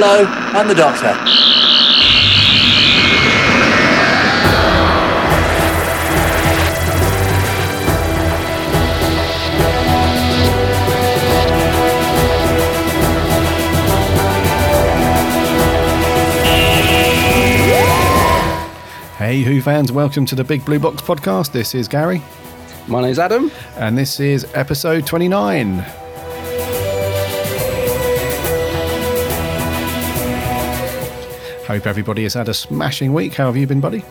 Hello, I'm the Doctor. Hey, Who fans, welcome to the Big Blue Box podcast. This is Gary, My name's Adam. and this is episode 29. Hope everybody has had a smashing week. How have you been, buddy?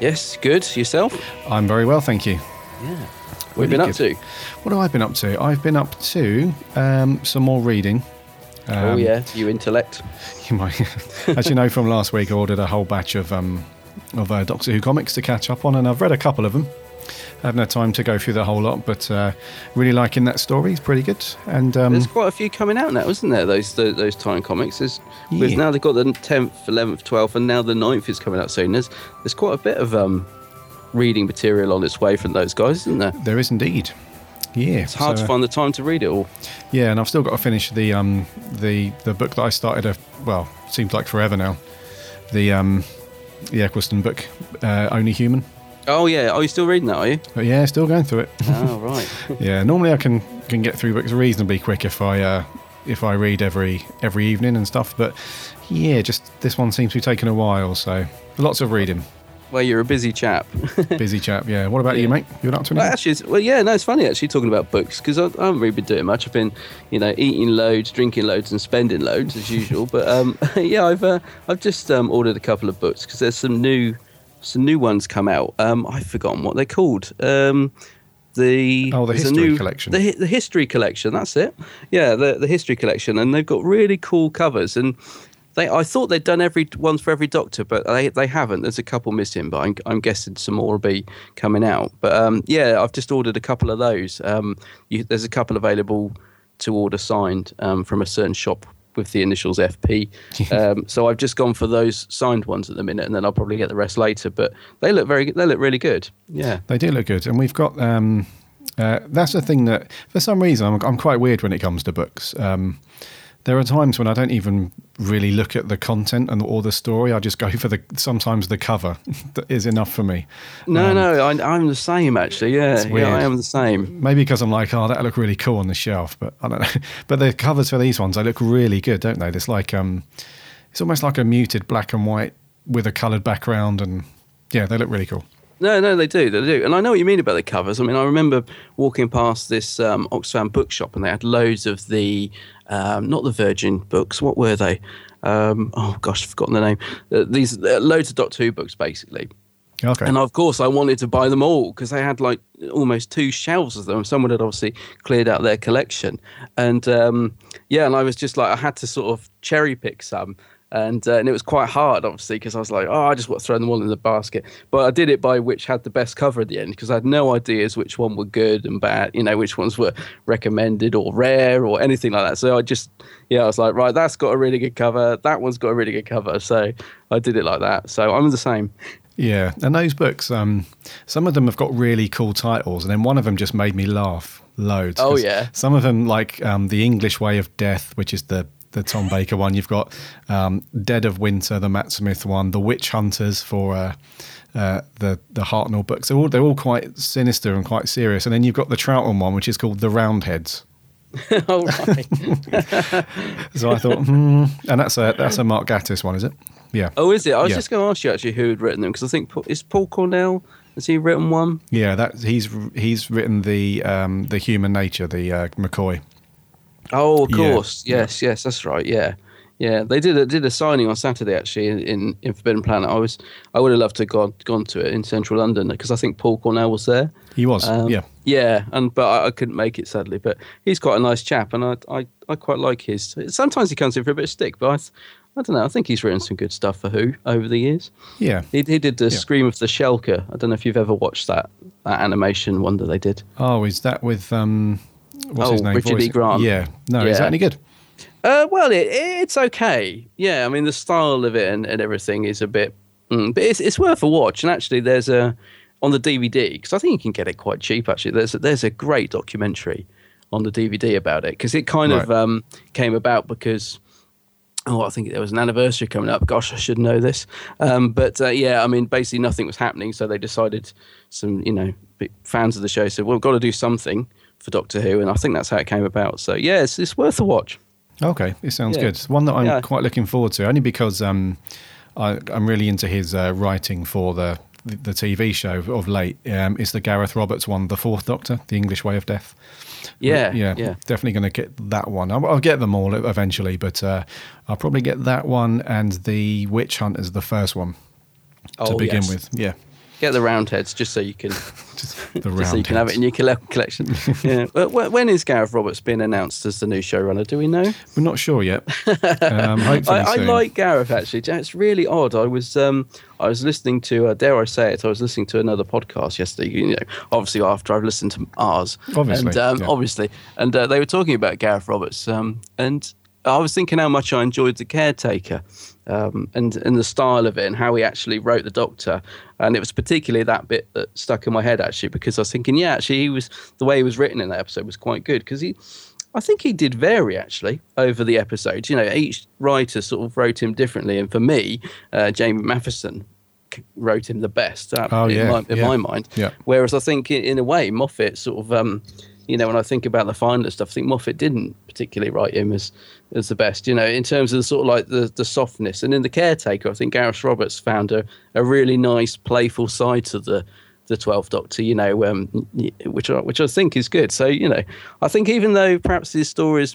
Yes, good. Yourself? I'm very well, thank you. Yeah. What have you been up to? What have I been up to? I've been up to um, some more reading. oh, Um, yeah. You intellect. You might, as you know from last week, I ordered a whole batch of um, of uh, Doctor Who comics to catch up on, and I've read a couple of them. Haven't had time to go through the whole lot, but uh, really liking that story. It's pretty good. And um, There's quite a few coming out now, isn't there? Those those, those Titan comics. There's, Yeah. now they've got the 10th, 11th, 12th, and now the 9th is coming out soon. There's, there's quite a bit of um, reading material on its way from those guys, isn't there? there is indeed. Yeah, It's hard so, to find the time to read it all. Yeah, and I've still got to finish the um the the book that I started. A, well, seems like forever now. The um the Eccleston book, uh, Only Human. Oh, yeah. Are you still reading that, are you? But yeah, still going through it. oh, right. yeah, normally I can can get through books reasonably quick if I uh, if I read every every evening and stuff. But yeah, just this one seems to be taking a while. So lots of reading. well, you're a busy chap. Busy chap. Yeah. What about you, mate? You're not to Well, actually, well, yeah, no, it's funny actually talking about books because I, I haven't really been doing much. I've been, you know, eating loads, drinking loads, and spending loads as usual. But um, yeah, I've uh, I've just um, ordered a couple of books because there's some new some new ones come out. Um, I've forgotten what they're called. Um, the Oh, the history new- collection. The, the history collection. That's it. Yeah, the the history collection, and they've got really cool covers and. They, I thought they'd done every ones for every doctor, but they, they haven't. There's a couple missing, but I'm, I'm guessing some more will be coming out. But um, yeah, I've just ordered a couple of those. Um, you, there's a couple available to order signed um, from a certain shop with the initials FP. um, so I've just gone for those signed ones at the minute, and then I'll probably get the rest later. But they look very, they look really good. Yeah. They do look good, and we've got. Um, uh, that's the thing that, for some reason, I'm, I'm quite weird when it comes to books. Um, there are times when I don't even really look at the content and or the story. I just go for the sometimes the cover that is enough for me. No, Um, no, I, I'm the same actually. Yeah, yeah. I am the same. Maybe because I'm like, oh, that look really cool on the shelf, but I don't know. But the covers for these ones, they look really good, don't they? It's like, um, it's almost like a muted black and white with a coloured background, and yeah, they look really cool. No, no, they do, they do, and I know what you mean about the covers. I mean, I remember walking past this um, Oxfam bookshop, and they had loads of the, um, not the Virgin books. What were they? Um, oh gosh, I've forgotten the name. Uh, these uh, loads of Doctor Who books, basically. Okay. And of course, I wanted to buy them all because they had like almost two shelves of them. Someone had obviously cleared out their collection, and um, yeah, and I was just like, I had to sort of cherry pick some, and uh, and it was quite hard, obviously, because I was like, oh, I just want to throw them all in the basket. But I did it by which had the best cover at the end because I had no ideas which one were good and bad, you know, which ones were recommended or rare or anything like that. So I just, yeah, I was like, right, that's got a really good cover. That one's got a really good cover. So I did it like that. So I'm the same. Yeah, and those books, um, some of them have got really cool titles, and then one of them just made me laugh loads. Oh yeah. some of them like um, the English Way of Death, which is the the Tom Baker one. You've got um, Dead of Winter, the Matt Smith one, the Witch Hunters for uh, uh, the the Hartnell books. They're all they're all quite sinister and quite serious, and then you've got the Troughton one, which is called the Roundheads. oh, right. So I thought, hmm, and that's a that's a Mark Gatiss one, is it? Yeah. Oh, is it? I was Yeah. just going to ask you actually who had written them because I think is Paul Cornell. Has he written one? Yeah, that he's he's written the um, the Human Nature, the uh, McCoy. Oh, of Yeah, course. Yes, yes, that's right. Yeah, yeah. They did a, did a signing on Saturday actually in, in, in Forbidden Planet. I was I would have loved to have gone gone to it in central London because I think Paul Cornell was there. He was, Um, yeah. Yeah, and but I, I couldn't make it sadly. But he's quite a nice chap, and I, I, I quite like his. Sometimes he comes in for a bit of stick, but I, I don't know. I think he's written some good stuff for Who over the years. Yeah. He, he did the Yeah. Scream of the Shalka. I don't know if you've ever watched that that animation one that they did. Oh, is that with um, what's Oh, his name? Richard Voice- E. Grant. Yeah. No, is that any good? Uh, well, it, it's okay. Yeah, I mean the style of it and, and everything is a bit, mm, but it's it's worth a watch. And actually, there's a on the DVD because I think you can get it quite cheap. Actually, there's a, there's a great documentary on the DVD about it because it kind of um, came about because Oh, I think there was an anniversary coming up. Gosh, I should know this. Um, but uh, yeah, I mean, basically nothing was happening, so they decided some, you know, fans of the show said, "Well, we've got to do something for Doctor Who," and I think that's how it came about. So yeah, it's, it's worth a watch. Okay, it sounds Yeah. good. It's one that I'm Yeah. quite looking forward to, only because um, I, I'm really into his uh, writing for the the TV show of late. Um, it's the Gareth Roberts one, The Fourth Doctor, The English Way of Death. Yeah, yeah, yeah. definitely going to get that one. I'll, I'll get them all eventually, but uh, I'll probably get that one and the Witch Hunt as the first one to Oh, begin yes. with. Yeah, Get the roundheads just so you can just the round. so you can have it in your colle- collection. yeah. When is Gareth Roberts being announced as the new showrunner? Do we know? We're not sure yet. Um, I, I like Gareth actually. It's really odd. I was um, I was listening to uh, dare I say it? I was listening to another podcast yesterday. You know, obviously after I've listened to ours, Obviously, and um, yeah. obviously, and uh, they were talking about Gareth Roberts, um, and I was thinking how much I enjoyed the caretaker. Um, and and the style of it and how he actually wrote the Doctor, and it was particularly that bit that stuck in my head actually because I was thinking, yeah, actually he was the way he was written in that episode was quite good because he, I think he did vary actually over the episodes. You know, each writer sort of wrote him differently, and for me, uh, Jamie Mathieson wrote him the best. Uh, Oh, in, yeah, my, in yeah. my mind. Yeah. Whereas I think in, in a way, Moffat sort of, um, you know, when I think about the final stuff, I think Moffat didn't particularly write him as as the best. You know, in terms of the sort of like the the softness, and in the caretaker, I think Gareth Roberts found a, a really nice, playful side to the the Twelfth Doctor. You know, um, which I, which I think is good. So you know, I think even though perhaps his stories.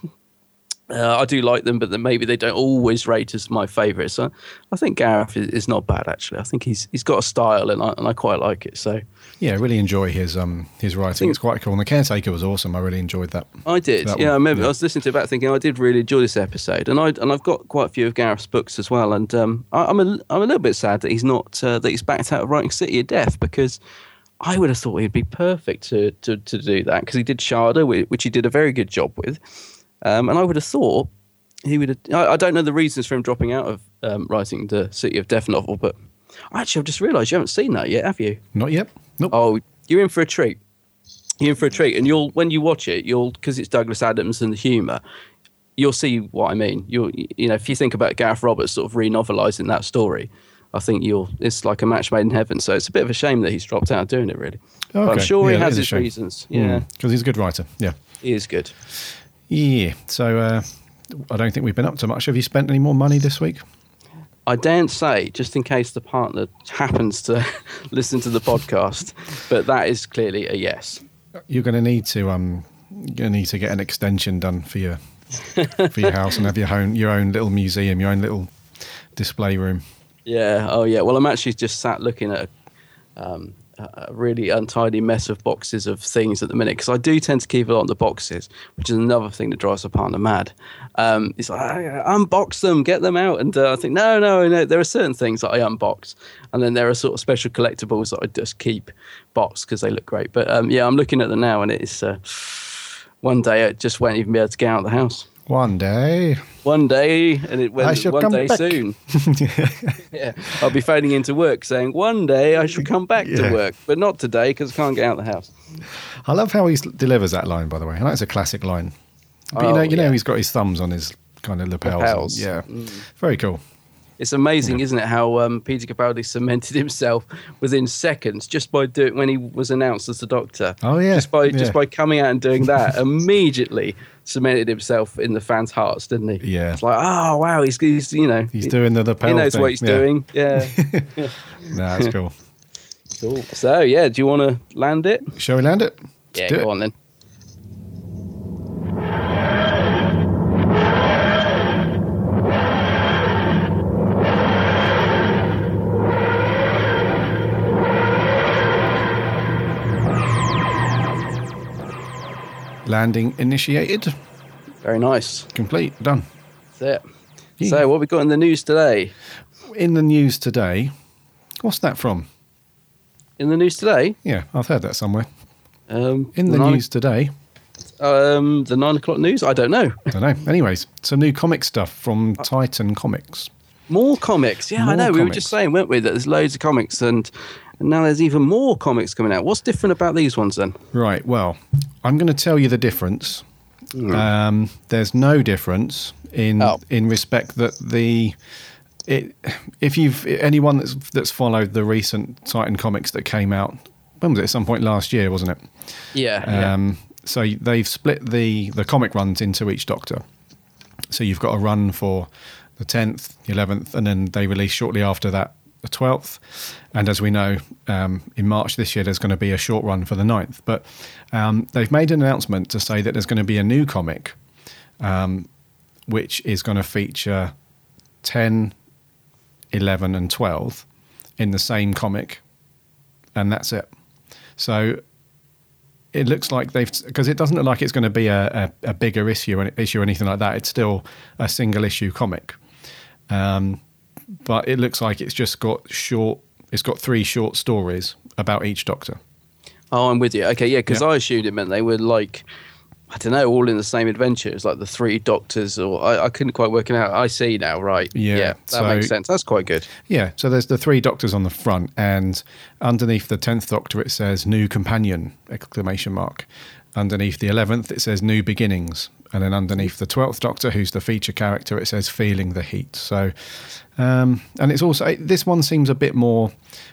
Uh, I do like them, but then maybe they don't always rate as my favourite. So I think Gareth is, is not bad actually. I think he's he's got a style, and I and I quite like it. So Yeah, I really enjoy his um his writing. It's quite cool. And the caretaker was awesome. I really enjoyed that. I did. That Yeah, one, I remember yeah. I was listening to it back thinking I did really enjoy this episode, and I and I've got quite a few of Gareth's books as well, and um, I, I'm a I'm a little bit sad that he's not uh, that he's backed out of writing City of Death because. I would have thought he'd be perfect to, to, to do that because he did Shada, which he did a very good job with. Um, and I would have thought he would have. I, I don't know the reasons for him dropping out of um, writing the City of Death novel, but actually, I've just realised you haven't seen that yet, have you? Not yet. Nope. Oh, you're in for a treat. You're in for a treat, and you'll when you watch it, you'll because it's Douglas Adams and the humour, you'll see what I mean. You'll you know if you think about Gareth Roberts sort of re-novelising that story, I think you'll it's like a match made in heaven. So it's a bit of a shame that he's dropped out of doing it, really. But I'm sure Yeah, he has his shame. reasons. Yeah, because he's a good writer. Yeah, he is good. Yeah. So uh, I don't think we've been up to much. Have you spent any more money this week? I daren't say, just in case the partner happens to listen to the podcast, but that is clearly a yes. You're going to need to um, you're going to need to get an extension done for your for your house and have your own your own little museum, your own little display room. Yeah. Oh, yeah. Well, I'm actually just sat looking at a, um, a really untidy mess of boxes of things at the minute because I do tend to keep a lot of the boxes, which is another thing that drives a partner mad. Um, it's like "Ah, unbox them, get them out, and uh, I think no, no, no. There are certain things that I unbox, and then there are sort of special collectibles that I just keep boxed because they look great. But um, yeah, I'm looking at them now, and it's uh, one day I just won't even be able to get out of the house. One day, One day, and it shall one day back. soon. yeah, I'll be phoning into work saying one day I shall come back Yeah. to work, but not today because I can't get out of the house. I love how he delivers that line. By the way, I know it's a classic line. But you Oh, know, you know, he's got his thumbs on his kind of lapels. and- Lapels. yeah, Mm. very cool. It's amazing, isn't it, how um, Peter Capaldi cemented himself within seconds just by doing when he was announced as the Doctor. Oh, yeah, just by yeah. just by coming out and doing that, immediately cemented himself in the fans' hearts, didn't he? Yeah. it's like, oh wow, he's, he's you know He's doing the lapel. he knows thing. what he's Yeah. doing. Yeah, Nah, that's cool. cool. So yeah, do you want to land it? Shall we land it? Let's Yeah, do go it. on then. Landing initiated. Very nice. Complete. Done. That's it. Yeah. So, what we got in the news today? In the news today. What's that from? In the news today, Yeah, I've heard that somewhere. um, In the nine, news today. um, the nine o'clock news. I don't know. I don't know. Anyways, some new comic stuff from Titan Comics. More comics. Yeah, I More know. We were just saying, weren't we, that there's loads of comics, and, and now there's even more comics coming out. What's different about these ones then? Right. Well, I'm going to tell you the difference, Um, there's no difference in Oh. in respect that the it, if you've anyone that's that's followed the recent Titan comics that came out, when was it? At some point last year, wasn't it? Yeah. yeah. Um, so they've split the the comic runs into each Doctor. So you've got a run for the tenth, the eleventh, and then they release shortly after that the twelfth. And as we know, um, in March this year, there's going to be a short run for the 9th. But um, they've made an announcement to say that there's going to be a new comic, um, which is going to feature 10, 11, and 12 in the same comic, and that's it. So it looks like they've because it doesn't look like it's going to be a, a, a bigger issue or issue or anything like that. It's still a single issue comic, um, but it looks like it's just got short. It's got three short stories about each Doctor. Oh, I'm with you. Okay, yeah, because Yeah. I assumed it meant they were like, I don't know, all in the same adventure. It's like the three doctors, or I, I couldn't quite work it out. I see now, right? Yeah, yeah that so- makes sense. That's quite good. Yeah, so there's the three Doctors on the front, and underneath the tenth Doctor it says "New Companion!" exclamation mark. Underneath the eleventh it says "New Beginnings," and then underneath the twelfth Doctor, who's the feature character, it says "Feeling the Heat." So, um, and it's also this one seems a bit more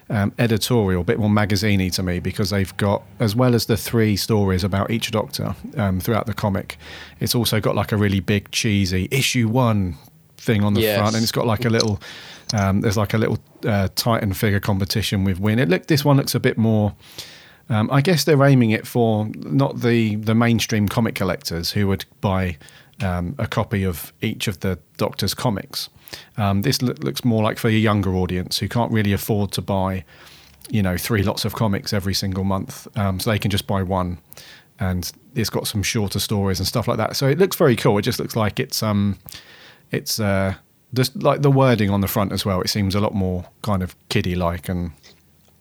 um, editorial, a bit more magaziney to me because they've got as well as the three stories about each Doctor um, throughout the comic, it's also got like a really big cheesy issue one thing on the Yes. front, and it's got like a little. Um, there's like a little uh, Titan figure competition with Win. It look this one looks a bit more. Um, I guess they're aiming it for not the the mainstream comic collectors who would buy um, a copy of each of the Doctor's comics. Um, this loo- looks more like for a younger audience who can't really afford to buy, you know, three lots of comics every single month, um, so they can just buy one, and it's got some shorter stories and stuff like that. So it looks very cool. It just looks like it's um, it's uh, just like the wording on the front as well. It seems a lot more kind of kiddie like and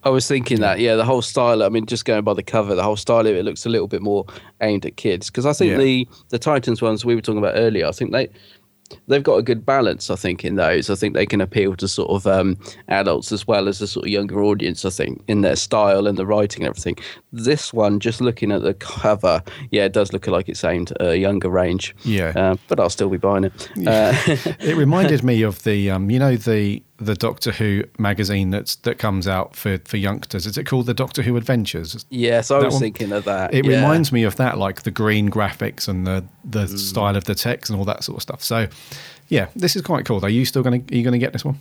I was thinking that, yeah, the whole style. I mean, just going by the cover, the whole style of it looks a little bit more aimed at kids. Because I think Yeah. the the Titans ones we were talking about earlier, I think they they've got a good balance. I think in those, I think they can appeal to sort of um, adults as well as a sort of younger audience. I think in their style and the writing and everything. This one, just looking at the cover, yeah, it does look like it's aimed at a younger range. Yeah. uh, but I'll still be buying it. Uh, it reminded me of the um, you know the the Doctor Who magazine that's that comes out for for youngsters. Is it called the Doctor Who Adventures? yes, I That was one- thinking of that. It yeah. reminds me of that, like the green graphics and the the Mm. style of the text and all that sort of stuff. So, yeah, this is quite cool. Are you still going to are you going to get this one?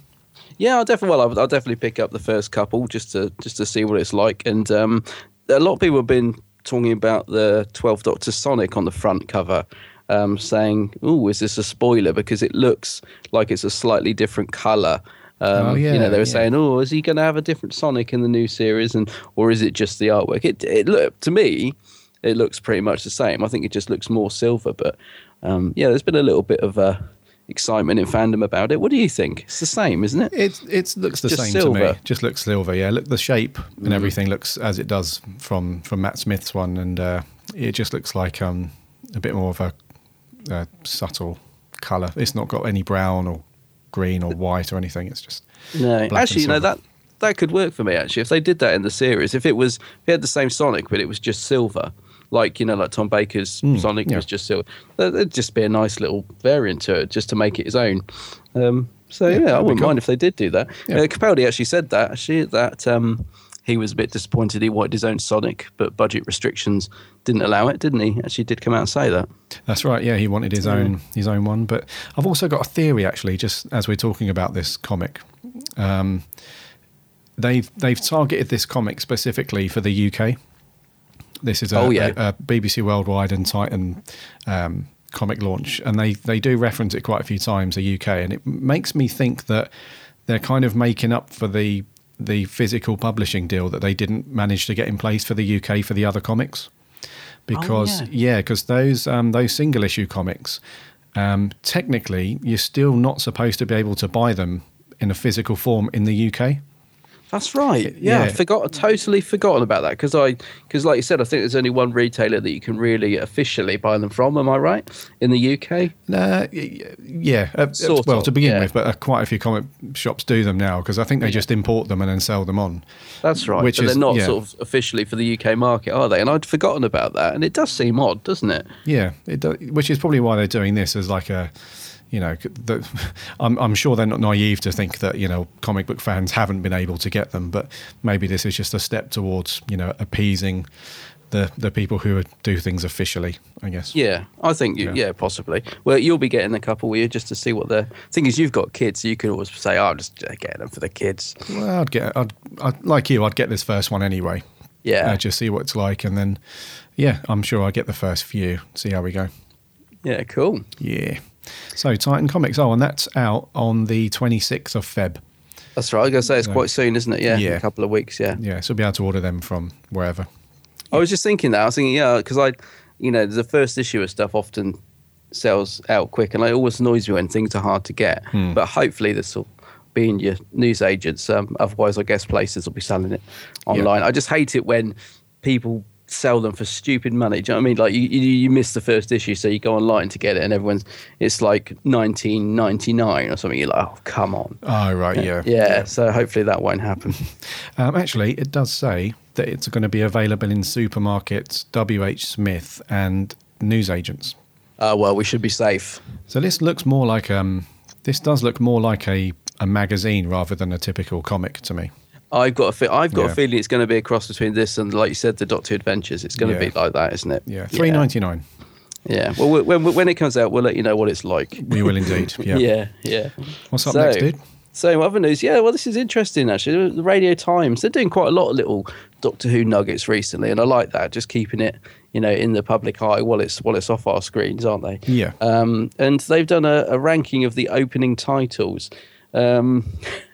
Yeah, I'll definitely. Well, I'll, I'll definitely pick up the first couple just to just to see what it's like. And um, a lot of people have been talking about the Twelfth Doctor Sonic on the front cover, um, saying, "Oh, is this a spoiler?" Because it looks like it's a slightly different color. Um, Oh, yeah, you know, they were yeah. saying, "Oh, is he going to have a different Sonic in the new series?" And or is it just the artwork? It it look to me, it looks pretty much the same. I think it just looks more silver. But um, yeah, there's been a little bit of uh, excitement in fandom about it. What do you think? It's the same, isn't it? It it looks the Just same to me. Just looks silver. Yeah, look the shape Mm. and everything looks as it does from from Matt Smith's one, and uh, it just looks like um, a bit more of a, a subtle color. It's not got any brown or green or white or anything. It's just No, actually, you know that that could work for me. Actually, if they did that in the series, if it was if it had the same Sonic but it was just silver, like you know, like Tom Baker's Sonic Mm, yeah. was just silver, that- that'd just be a nice little variant to it, just to make it his own. Um, so Yeah, yeah, I wouldn't cool. mind if they did do that. Yeah. Uh, Capaldi actually said that actually that um, he was a bit disappointed he wanted his own Sonic, but budget restrictions didn't allow it, didn't he? Actually, did come out and say that. That's right. Yeah, he wanted his own his own one. But I've also got a theory, actually, just as we're talking about this comic. Um, they've they've targeted this comic specifically for the UK. This is a, Oh, yeah. a, a BBC Worldwide and Titan um, comic launch, and they they do reference it quite a few times. The UK, and it makes me think that they're kind of making up for the the physical publishing deal that they didn't manage to get in place for the UK for the other comics because yeah. yeah, because those um, those single issue comics, um, technically, you're still not supposed to be able to buy them in a physical form in the UK. That's right. Yeah, I yeah. forgot. Totally forgotten about that because I because like you said, I think there's only one retailer that you can really officially buy them from. Am I right? In the UK. Uh, y- y- yeah, uh, Sort well of, to begin yeah. with, but uh, quite a few comic shops do them now because I think they just import them and then sell them on. That's right. Which but is- they're not yeah. sort of officially for the UK market, are they? And I'd forgotten about that. And it does seem odd, doesn't it? Yeah, it do, which is probably why they're doing this as like a, you know, the, I'm, I'm sure they're not naive to think that you know comic book fans haven't been able to get them, but maybe this is just a step towards you know appeasing the the people who do things officially. I guess. Yeah, I think you, Yeah. yeah. possibly. Well, you'll be getting a couple, will you, just to see what the thing is. You've got kids, so you can always say, "Oh, I'm just uh, getting them for the kids." Well, I'd get, I'd, I'd like you, I'd get this first one anyway. Yeah, Uh, just see what it's like, and then, yeah, I'm sure I'll get the first few. See how we go. yeah, cool. Yeah. So Titan Comics. Oh, and that's out on the 26th of Feb. That's right. I was gonna say it's So- quite soon, isn't it? Yeah, in Yeah. a couple of weeks. Yeah. Yeah, so we'll be able to order them from wherever. I was just thinking that. I was thinking, yeah, because I, you know, the first issue of stuff often sells out quick, and it always annoys me when things are hard to get. Hmm. But hopefully, this will be in your news agents. Um, otherwise, I guess places will be selling it online. I just hate it when people sell them for stupid money. Do you know what I mean? Like you, you, you miss the first issue, so you go online to get it, and everyone's it's like nineteen ninety nine or something. You're like, oh, come on. Oh, right, yeah. Yeah, so hopefully that won't happen. Um, actually, it does say that it's going to be available in supermarkets, WH Smith, and newsagents. uh, well, we should be safe. So this looks more like um, this does look more like a, a magazine rather than a typical comic to me. I've got a fe- I've got Yeah. a feeling it's going to be a cross between this and, like you said, the Doctor Adventures. It's going to Yeah. be like that, isn't it? Yeah, three ninety nine. Yeah. Well, when when it comes out, we'll let you know what it's like. We will indeed. Yeah. Yeah. Yeah. What's up So- next, dude? So other news, yeah. Well, this is interesting actually. The Radio Times they're doing quite a lot of little Doctor Who nuggets recently, and I like that. Just keeping it, you know, in the public eye while it's while it's off our screens, aren't they? Yeah. Um, and they've done a, a ranking of the opening titles. Um,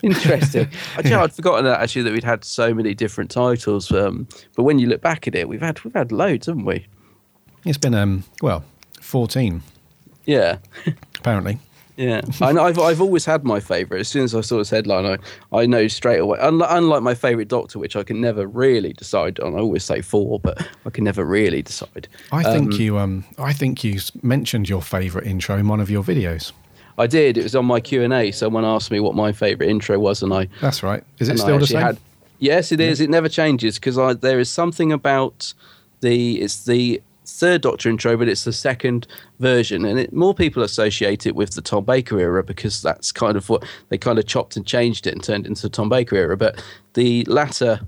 interesting. I, you know, I'd forgotten that actually that we'd had so many different titles. Um, but when you look back at it, we've had we've had loads, haven't we? It's been um well, fourteen Yeah. apparently. Yeah, I know, I've I've always had my favourite. As soon as I saw this headline, I, I know straight away. Unlike, unlike my favourite Doctor, which I can never really decide on. I always say four, but I can never really decide. I think Um, you um I think you mentioned your favourite intro in one of your videos. I did. It was on my Q and A. Someone asked me what my favourite intro was, and I That's right. Is it still the same? had- yes, it is. It never changes because there is something about the it's the third Doctor intro, but it's the second version, and it, more people associate it with the Tom Baker era because that's kind of what they kind of chopped and changed it and turned it into the Tom Baker era. But the latter.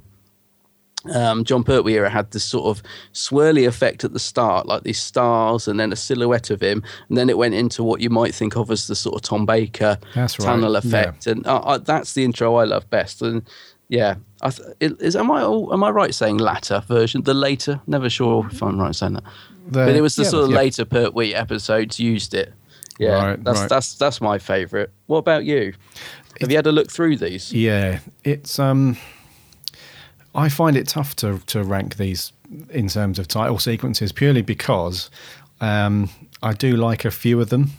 Um, Jon Pertwee era had this sort of swirly effect at the start, like these stars, and then a silhouette of him, and then it went into what you might think of as the sort of Tom Baker That's right, tunnel yeah. effect, and uh, uh, that's the intro I love best. And yeah, I th- it, is am I all- am I right saying latter version, the later? Never sure if I'm right saying that, The- but it was the yeah, sort of yeah. later Pertwee episodes used it. Yeah, Right, that's right. that's that's my favourite. What about you? Have you had a look through these? Yeah, it's um, I find it tough to to rank these in terms of title sequences purely because um, I do like a few of them,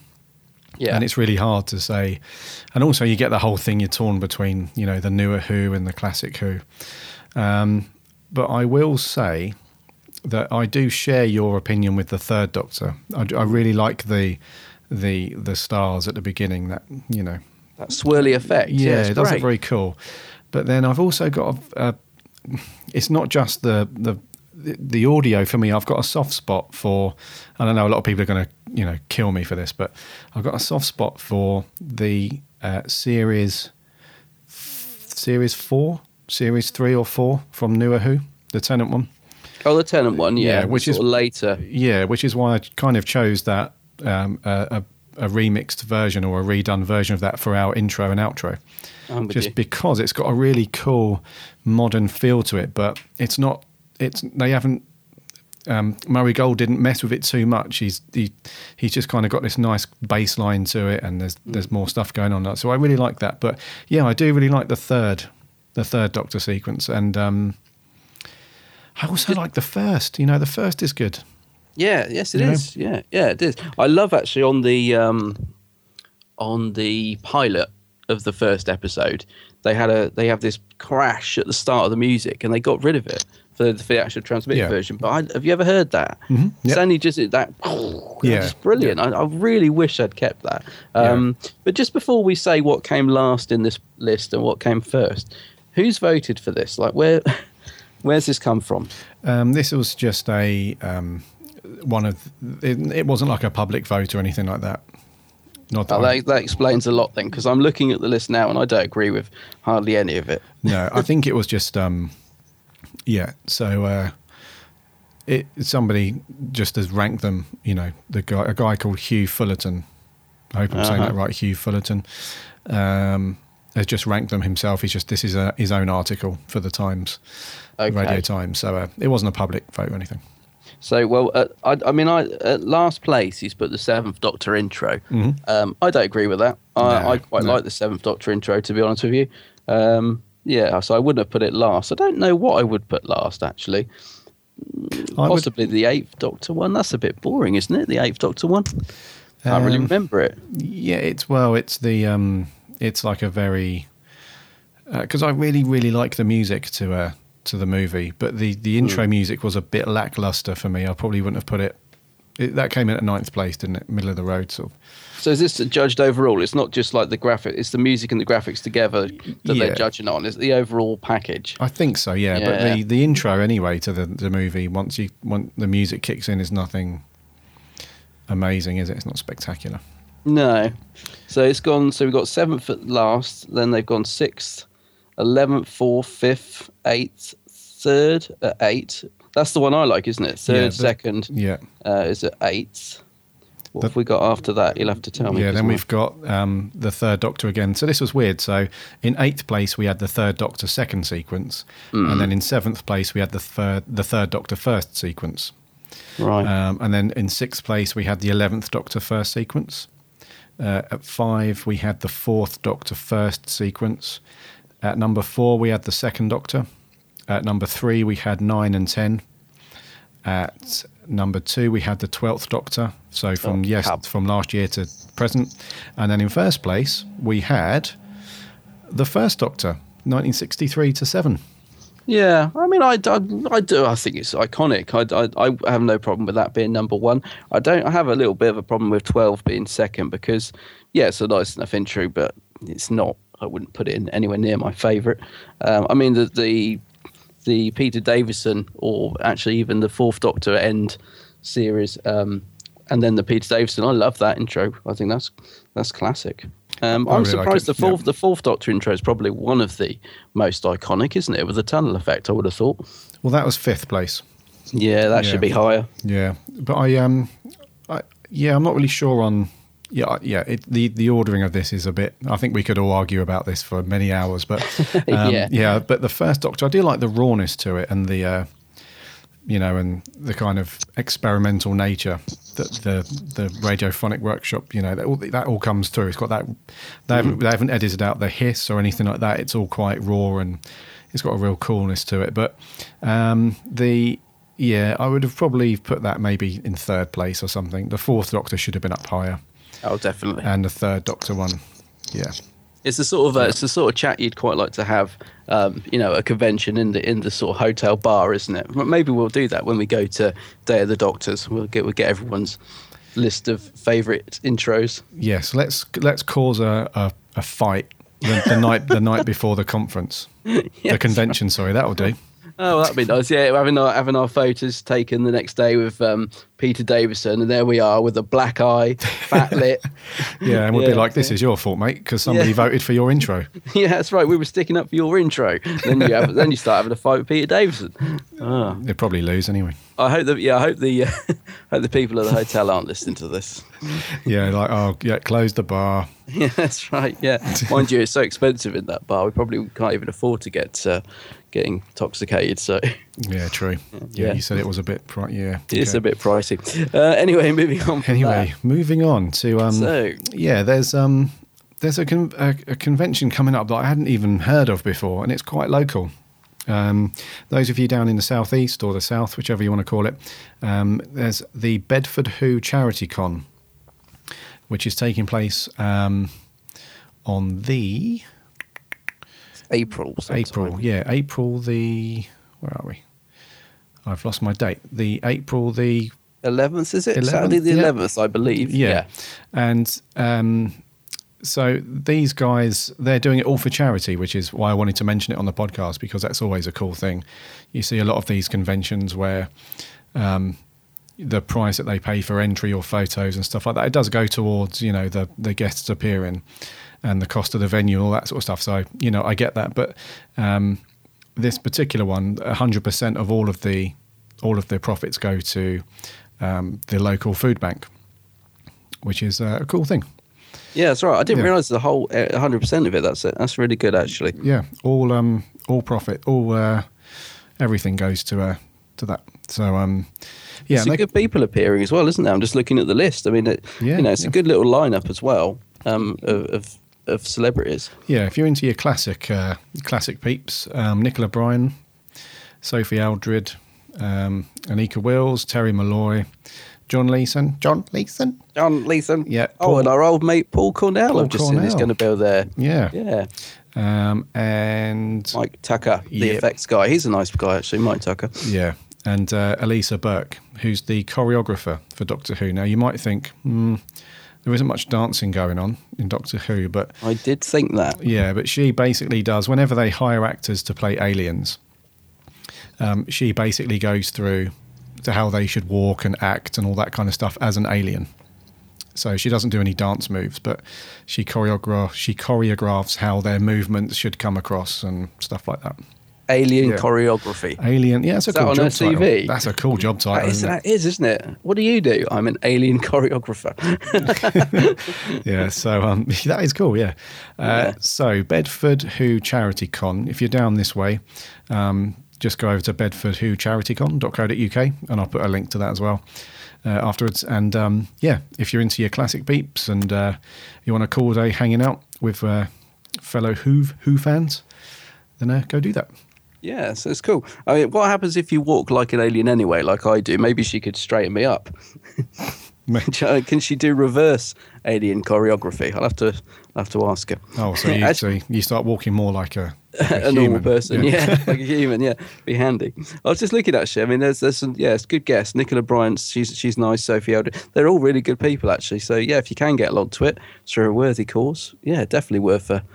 Yeah, and it's really hard to say. And also, you get the whole thing you're torn between, you know, the newer Who and the classic Who. Um, but I will say that I do share your opinion with the third Doctor. I, I really like the the the stars at the beginning. That you know, that swirly effect. yeah, Yeah, it's it does great. look very cool. But then I've also got a, a it's not just the the the audio for me. I've got a soft spot for. I don't know. A lot of people are going to you know kill me for this, but I've got a soft spot for the uh, series series four, series three or four from Newer Who, the Tennant one. Oh, the Tennant one, yeah, Yeah, which is- later. Yeah, which is why I kind of chose that um, a, a, a remixed version or a redone version of that for our intro and outro. Just you. because it's got a really cool modern feel to it, but it's not. It's they haven't. Um, Murray Gold didn't mess with it too much. He's he, he's just kind of got this nice baseline to it, and there's there's more stuff going on. So I really like that. But yeah, I do really like the third, the third Doctor sequence, and um, I also like the first. You know, the first is good. Yeah, yes, it You know? Yeah, yeah, it is. I love actually on the um, on the pilot of the first episode, they had a they have this crash at the start of the music, and they got rid of it for the, for the actual transmitted Yeah. version. But I, have you ever heard that? Mhm. It's only just that. Yeah. it's brilliant. I, I really wish I'd kept that. Um, But just before we say what came last in this list and what came first, who's voted for this? Like where? Where's this come from? Um, this was just a um, one of. It, it wasn't like a public vote or anything like that. Not that. That, that explains a lot then, because I'm looking at the list now and I don't agree with hardly any of it. no, I think it was just. Um, yeah. So uh, it somebody just has ranked them. You know, the guy, a guy called Huw Fullerton. I hope I'm saying Uh-huh. that right. Huw Fullerton um, has just ranked them himself. He's just this is a, his own article for the Times, Okay. Radio Times. So uh, it wasn't a public vote or anything. So, well, uh, I, I mean, I at last place he's put the Seventh Doctor intro. Mhm. Um, I don't agree with that. I, No, I quite no. like the Seventh Doctor intro, to be honest with you. Um, yeah, so I wouldn't have put it last. I don't know what I would put last actually. I would- Possibly the Eighth Doctor one. That's a bit boring, isn't it? The Eighth Doctor one. I can't really Um, remember it. Yeah, it's well, it's the um, it's like a very because I really really like the music to uh to the movie, but the the intro hmm. music was a bit lackluster for me. I probably wouldn't have put it. it that came in at ninth place, didn't it? Middle of the road, sort of. So is this judged overall? It's not just like the graphic; it's the music and the graphics together that Yeah. they're judging on. It's the overall package. I think so, yeah. But the, the intro anyway to the, the movie once you once the music kicks in is nothing amazing, is it? It's not spectacular. No. So it's gone. So we've got seventh at last. Then they've gone sixth, eleventh, fourth, fifth, eighth, third at eight. That's the one I like, isn't it? Third, second Yeah, uh, is at eight. What The- have we got after that? You'll have to tell me. Yeah, then we've got um, the third Doctor again. So this was weird. So in eighth place we had the third Doctor second sequence, Mm. and then in seventh place we had the third the third Doctor first sequence, right. um, and then in sixth place we had the eleventh Doctor first sequence. Uh, at five we had the fourth Doctor first sequence. At number four we had the second Doctor. At number three we had nine and ten. At number two, we had the twelfth Doctor. So oh, from Oh, yes, cab. from last year to present, and then in first place we had the first Doctor, 1963 to seven. Yeah, I mean, I, I, I do. I think it's iconic. I, I, I have no problem with that being number one. I don't. I have a little bit of a problem with twelve being second because, yeah, it's a nice enough intro, but it's not. I wouldn't put it in anywhere near my favourite. Um, I mean, the the the Peter Davison or actually even the Fourth Doctor end series, um, and then the Peter Davison. I love that intro. I think that's that's classic. Um, I'm really surprised it, the fourth yeah. the Fourth Doctor intro is probably one of the most iconic, isn't it? With the tunnel effect, I would have thought. Well, that was fifth place. Yeah, that Yeah. should be higher. Yeah, but I um, I, yeah, I'm not really sure on. Yeah, yeah. It, the the ordering of this is a bit. I think we could all argue about this for many hours, but um, Yeah. yeah. But the first Doctor, I do like the rawness to it and the, uh, you know, and the kind of experimental nature that the the radiophonic workshop. You know, that all, that all comes through. It's got that. They haven't they haven't edited out the hiss or anything like that. It's all quite raw and it's got a real coolness to it. But um, the yeah, I would have probably put that maybe in third place or something. The fourth Doctor should have been up higher, Oh, definitely. and the third Doctor one, yeah, It's the sort of uh, it's the sort of chat you'd quite like to have, um, you know, a convention in the in the sort of hotel bar, isn't it? Maybe we'll do that when we go to Day of the Doctors. We'll get we'll get everyone's list of favourite intros. yes. Let's let's cause a a, a fight the, the night the night before the conference, the Yes. convention. Sorry, that'll do. Oh, that'd be nice. Yeah, having our having our photos taken the next day with um, Peter Davison, and there we are with a black eye, fat lip. Yeah, and we'll be like, "This is your fault, mate, because somebody Yeah. voted for your intro." yeah, that's right. We were sticking up for your intro. Then you have, then you start having a fight with Peter Davison. Ah. They'd probably lose anyway. I hope that yeah, I hope the uh, hope the people at the hotel aren't listening to this. Yeah, like oh yeah, close the bar. Yeah, that's right. Yeah, mind you, it's so expensive in that bar. We probably can't even afford to get uh, getting intoxicated. So Yeah, true. Yeah, Yeah. you said it was a bit. Pri- yeah, it's okay. a bit pricey. Uh, anyway, moving on. Anyway, moving on to um. So- yeah, there's um, there's a, con- a a convention coming up that I hadn't even heard of before, and it's quite local. Um, those of you down in the southeast or the south, whichever you want to call it, um, there's the Bedford Who Charity Con, which is taking place um, on the April. sometime. April. Yeah, April the. Where are we? I've lost my date. The April the 11th, is it? 11th, Saturday the yeah. 11th, I believe. yeah, and um, so these guys they're doing it all for charity, which is why I wanted to mention it on the podcast because that's always a cool thing. You see a lot of these conventions where. Um, the price that they pay for entry or photos and stuff like that, it does go towards you know the the guests appearing and the cost of the venue, all that sort of stuff. So you know I get that, but um, this particular one, one, hundred percent of all of the all of the profits go to um, the local food bank, which is uh, a cool thing. Yeah, that's right. I didn't Yeah. realize the whole uh, 100% of it. That's it. That's really good, actually. Yeah, all um all profit, all uh, everything goes to uh, to that. So um yeah, some they- good people appearing as well, isn't there? I'm just looking at the list. I mean, it, Yeah, you know, it's yeah. a good little lineup as well um, of, of of celebrities. Yeah, if you're into your classic uh, classic peeps, um, Nicola Bryant, Sophie Aldred, um, Anneke Wills, Terry Molloy, John Leeson, John Leeson, John Leeson. Yeah, Oh, and our old mate Paul Cornell. Paul I've just seen he's Cornell. going to be there. yeah, Yeah, Um, and Mike Tucker, the Yep. effects guy. He's a nice guy, actually. Mike Tucker. yeah, and uh, Ailsa Berk, who's the choreographer for Doctor Who. Now you might think hmm, there isn't much dancing going on in Doctor Who, but I did think that. Yeah, but she basically does whenever they hire actors to play aliens. Um, she basically goes through to how they should walk and act and all that kind of stuff as an alien. So she doesn't do any dance moves, but she choreograph she choreographs how their movements should come across and stuff like that. Alien Yeah. choreography. Alien, yeah, that's a Is that cool on job her title. CV? That's a cool job title. That is, isn't it? that is, isn't it? What do you do? I'm an alien choreographer. yeah, so um, that is cool. Yeah. Uh, Yeah. So Bedford Who Charity Con. If you're down this way, um, just go over to bedfordwhocharitycon.co.uk and I'll put a link to that as well uh, afterwards. And um, yeah, if you're into your classic beeps and uh, you want a cool day hanging out with uh, fellow Who Who fans, then uh, go do that. Yeah, so it's cool. I mean, what happens if you walk like an alien anyway, like I do? Maybe she could straighten me up. Can she do reverse alien choreography? I'll have to I'll have to ask her. Oh, so you, so you start walking more like a, like a, human. normal person, yeah. like a human, yeah, be handy. I was just looking actually. I mean, there's there's some, yeah, it's good guess. Nicola Bryant, she's she's nice. Sophie Aldred, they're all really good people actually. So yeah, if you can get along to it through a worthy cause, yeah, definitely worth a,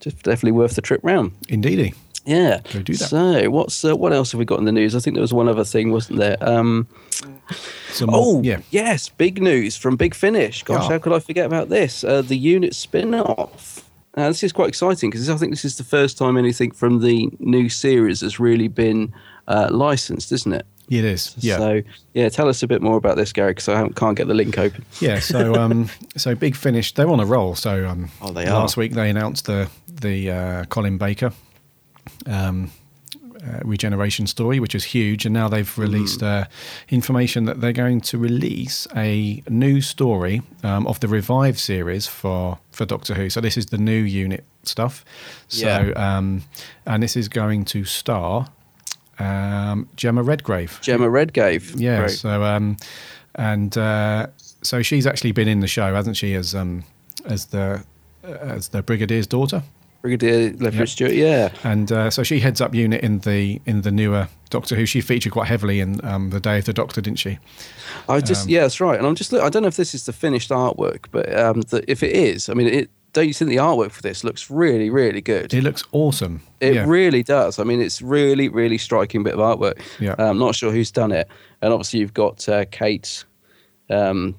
just definitely worth the trip round. Indeedy. Yeah. Go do that. So what's uh, what else have we got in the news? I think there was one other thing, wasn't there? Um, Some oh yeah. yes, big news from Big Finish. Gosh, how could I forget about this? Uh, the unit spin-off. Now, this is quite exciting because I think this is the first time anything from the new series has really been uh, licensed, isn't it? It is. Yeah. So yeah, tell us a bit more about this, Gary, because I can't get the link open. Yeah, so um, so Big Finish, they're on a roll. So um, Oh, they last are. week they announced the the uh, Colin Baker um, uh, regeneration story, which is huge, and now they've released Hmm. uh, information that they're going to release a new story um, of the Revive series for for Doctor Who. So this is the new unit stuff. So Yeah. um, and this is going to star um, Jemma Redgrave. Jemma Redgrave. Yeah. So um, and uh, so she's actually been in the show, hasn't she? As um, as the as the brigadier's daughter, Brigadier Lefford Yep. Stewart. Yeah. and uh, so she heads up unit in the in the newer Doctor Who. She featured quite heavily in um, the Day of the Doctor, didn't she? I Um, just yeah, that's right. And I'm just look, I don't know if this is the finished artwork, but um, the, if it is, I mean, it don't you think the artwork for this looks really really good? It looks awesome. It yeah. really does. I mean, it's really really striking bit of artwork. Yeah. I'm not sure who's done it, and obviously you've got uh, Kate. Um,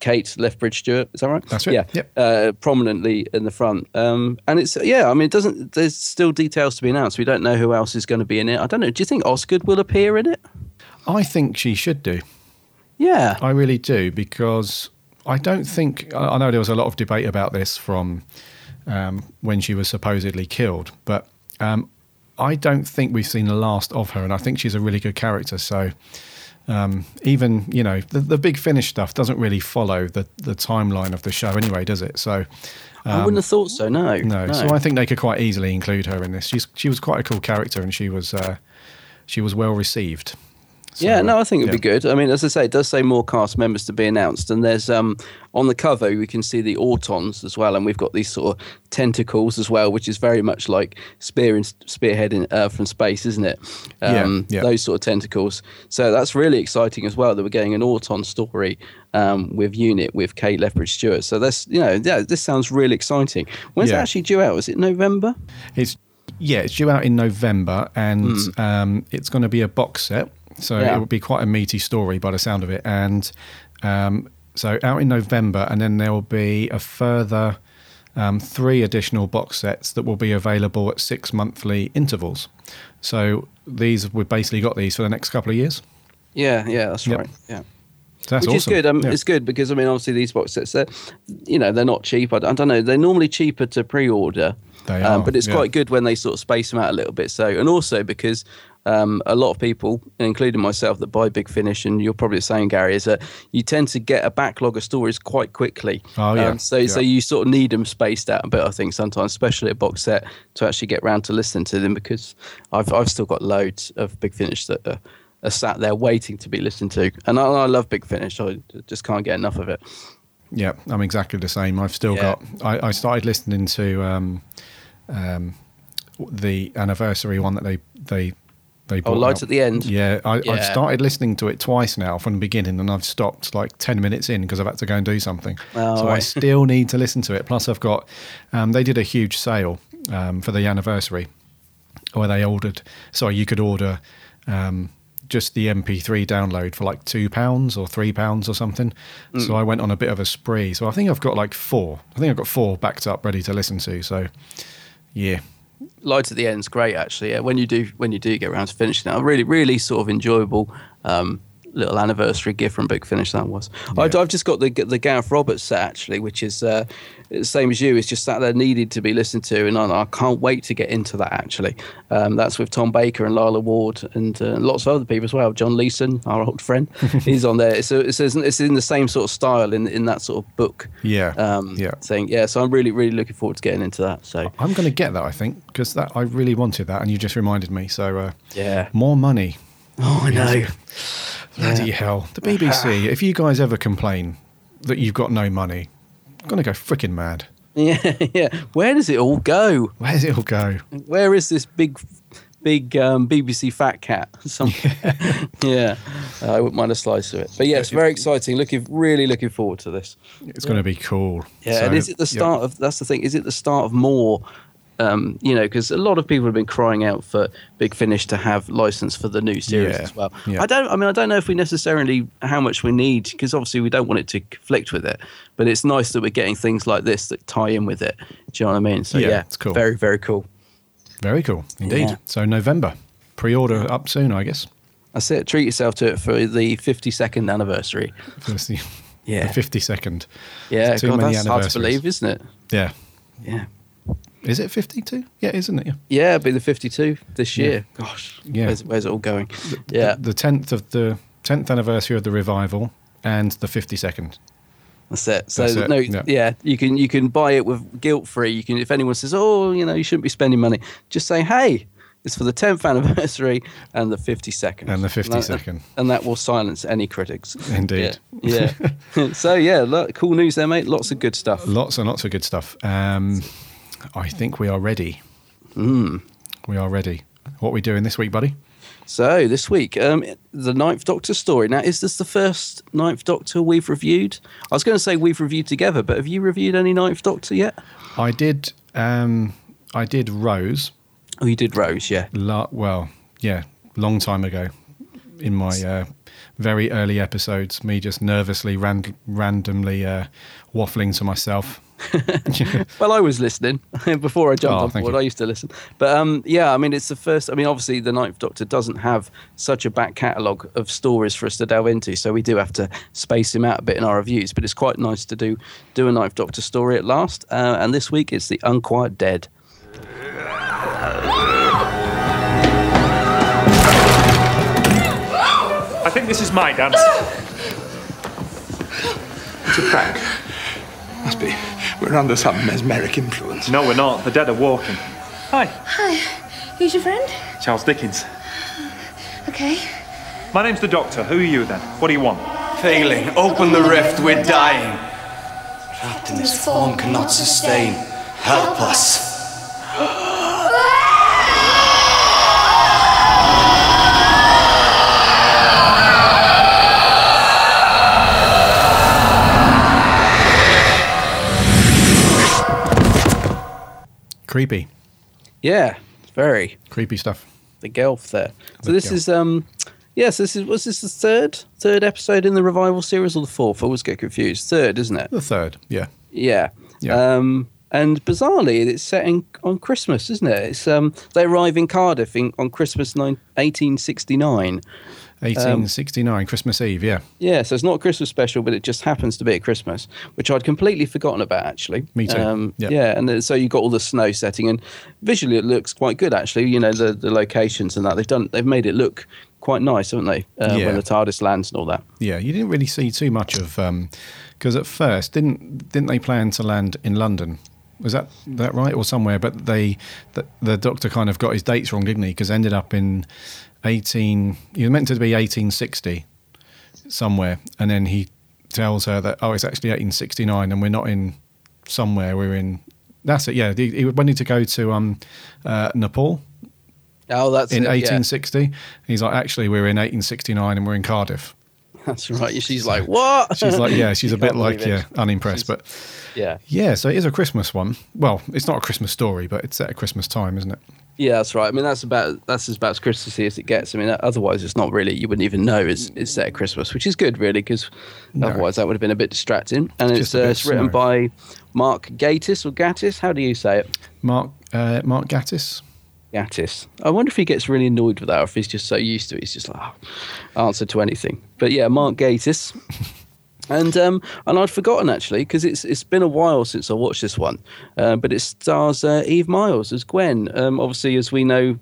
Kate Lethbridge Stewart, is that right? That's right, Yeah, yep. uh, prominently in the front, um, and it's yeah. I mean, it doesn't. There's still details to be announced. We don't know who else is going to be in it. I don't know. Do you think Osgood will appear in it? I think she should do. Yeah, I really do because I don't think I I know there was a lot of debate about this from um, when she was supposedly killed, but um, I don't think we've seen the last of her, and I think she's a really good character. So um, even you know the, the big finish stuff doesn't really follow the the timeline of the show anyway, does it? So. I wouldn't have thought so. No, Um, No, so I think they could quite easily include her in this. She's she was quite a cool character, and she was uh, she was well received. So, yeah, no, I think it'd yeah. be good. I mean, as I say, it does say more cast members to be announced, and there's um on the cover we can see the Autons as well, and we've got these sort of tentacles as well, which is very much like spear and spearheading Earth from space, isn't it? Um, Yeah, yeah. Those sort of tentacles. So that's really exciting as well that we're getting an Auton story um, with Unit with Kate Lethbridge Stewart. So that's you know yeah, this sounds really exciting. When's Yeah. it actually due out? Is it November? It's yeah, it's due out in November, and um, it's going to be a box set, so Yeah. it will be quite a meaty story by the sound of it. And um, so out in November, and then there will be a further um, three additional box sets that will be available at six monthly intervals. So these we've basically got these for the next couple of years. Yeah, yeah, that's Yep. right. Yeah. So that's Which awesome. is good. Um, Yeah. It's good because I mean, obviously these box sets, they're, you know, they're not cheap. I, I don't know. They're normally cheaper to pre-order, They um, are, but it's yeah. quite good when they sort of space them out a little bit. So, and also because um, a lot of people, including myself, that buy Big Finish, and you're probably the same, Gary, is that you tend to get a backlog of stories quite quickly. Oh, yeah. Um, so, so you sort of need them spaced out a bit. I think sometimes, especially a box set, to actually get round to listening to them because I've I've still got loads of Big Finish that. Are, are sat there waiting to be listened to, and I, I love Big Finish. I just can't get enough of it. Yeah, I'm exactly the same. I've still Yeah. got. I, I started listening to um, um, the anniversary one that they they they. Oh, lights out. at the End? Yeah, I, I've Yeah. started listening to it twice now from the beginning, and I've stopped like ten minutes in because I've had to go and do something. Oh, so I still need to listen to it. Plus, I've got. Um, they did a huge sale um, for the anniversary, where they ordered. Sorry, you could order. Um, just the MP3 download for like two pounds or three pounds or something. Mm. So I went on a bit of a spree. So I think I've got like four. I think I've got four backed up, ready to listen to. So, yeah, Light at the End's great, actually. Yeah, when you do when you do get around to finishing it, really really sort of enjoyable um, little anniversary gift from Big Finish that was. I, I've just got the the Gareth Roberts set actually, which is uh, the same as you. It's just sat there needed to be listened to, and I, I can't wait to get into that. Actually, um, that's with Tom Baker and Lalla Ward and uh, lots of other people as well. John Leeson, our old friend, he's on there. It's, it's it's in the same sort of style in in that sort of book. Yeah, Um, yeah. Thing. Yeah. So I'm really really looking forward to getting into that. So I'm going to get that. I think because that I really wanted that, and you just reminded me. So, uh, yeah. more money. Oh, I know. Bloody hell, the BBC. if you guys ever complain that you've got no money, I'm going to go freaking mad. Yeah, yeah. Where does it all go? Where does it all go? Where is this big, big um, BBC fat cat? Some, yeah, Uh, I wouldn't mind a slice of it. But yeah, it's very exciting. Looking, really looking forward to this. It's going to be cool. Yeah, So, and is it the yeah. start of? That's the thing. Is it the start of more? Um, you know, because a lot of people have been crying out for Big Finish to have license for the new series Yeah, as well. yeah. I don't. I mean, I don't know if we necessarily how much we need because obviously we don't want it to conflict with it. But it's nice that we're getting things like this that tie in with it. Do you know what I mean? So Yeah, yeah, it's cool. Very, very cool. Very cool indeed. So November pre-order up soon, I guess. That's it. Treat yourself to it for the 52nd anniversary. Yeah. the 50 second. Yeah, Too God, many that's hard to believe, isn't it? Yeah. Yeah. Is it 52? Yeah, isn't it? Yeah. Yeah, it'll be the 52 this Yeah. year. Gosh, Yeah. Where's, where's it all going? Yeah, The, the 10th of the 10th anniversary of the revival and the 52nd. that's it. So That's it, no, yeah. yeah. you can you can buy it with guilt free. You can if anyone says, oh, you know, you shouldn't be spending money, just say, hey, it's for the 10th anniversary and the 52nd. And the that- 52nd. and that will silence any critics. Indeed. Yeah. yeah. so yeah, lo- cool news there, mate. Lots of good stuff. Lots and lots of good stuff. Um, I think we are ready. Hmm. We are ready. What are we doing this week, buddy? So this week, um, the Ninth Doctor story. Now, is this the first Ninth Doctor we've reviewed? I was going to say we've reviewed together, but have you reviewed any Ninth Doctor yet? I did. Um, I did Rose. Oh, you did Rose, yeah. La- well, yeah, long time ago, in my uh, very early episodes, me just nervously, ran- randomly uh, waffling to myself. Well, I was listening before I jumped Oh, on board. you. I used to listen, but um, yeah, I mean, it's the first. I mean, obviously, the Ninth Doctor doesn't have such a back catalogue of stories for us to delve into, so we do have to space him out a bit in our reviews. But it's quite nice to do do a Ninth Doctor story at last. Uh, and this week, it's the Unquiet Dead. I think this is my dance. It's a prank. Must be. We're under some mesmeric influence. No, we're not. The dead are walking. Hi, Hi, who's your friend? Charles Dickens. Okay. My name's the Doctor. Who are you then? What do you want? Failing, open the rift, we're dying. Trapped in this form cannot sustain. Help us. Creepy, Yeah, very creepy stuff. the Gelth there. So The this Gelth. is um, yes, this is was this the third third episode in the revival series or the fourth? I always get confused. Third, isn't it? The third, yeah. Yeah. Yeah. Um, and bizarrely, it's set in, on Christmas, isn't it? It's um, they arrive in Cardiff in, on Christmas nine, 1869. 1869, Christmas Eve, yeah. Yeah, so it's not a Christmas special, but it just happens to be at Christmas, which I'd completely forgotten about actually. Me too. Um, Yeah. Yeah, and then, so you've got all the snow setting, and visually it looks quite good actually. You know the the locations and that they've done they've made it look quite nice, haven't they? Uh, Yeah. When the TARDIS lands and all that. Yeah, you didn't really see too much of because at first didn't didn't they plan to land in London? Was that that right or somewhere? But they the, the doctor kind of got his dates wrong, didn't he? Because ended up in eighteen. He was meant to be eighteen sixty somewhere, and then he tells her that oh, it's actually eighteen sixty nine, and we're not in somewhere. We're in. That's it. Yeah, he, he wanted to go to um, uh, Naples Oh, that's in it, yeah. eighteen sixty. He's like, actually, we're in eighteen sixty nine, and we're in Cardiff. That's right. She's like, what? She's like, yeah, she's a bit like, yeah, unimpressed. But Yeah. yeah, so it is a Christmas one. Well, it's not a Christmas story, but it's at a Christmas time, isn't it? Yeah, that's right. I mean, that's about that's as about as Christmassy as it gets. I mean, otherwise, it's not really. You wouldn't even know it's, it's set at Christmas, which is good, really, because otherwise that would have been a bit distracting. And It's it's uh, it's written by Mark Gatiss or Gattis. How do you say it? Mark uh, Mark Gattis. Gattis. I wonder if he gets really annoyed with that, or if he's just so used to it, he's just like oh, answer to anything. But yeah, Mark Gatiss. And um, and I'd forgotten actually because it's it's been a while since I watched this one, uh, but it stars uh, Eve Myles as Gwen. Um, obviously, as we know,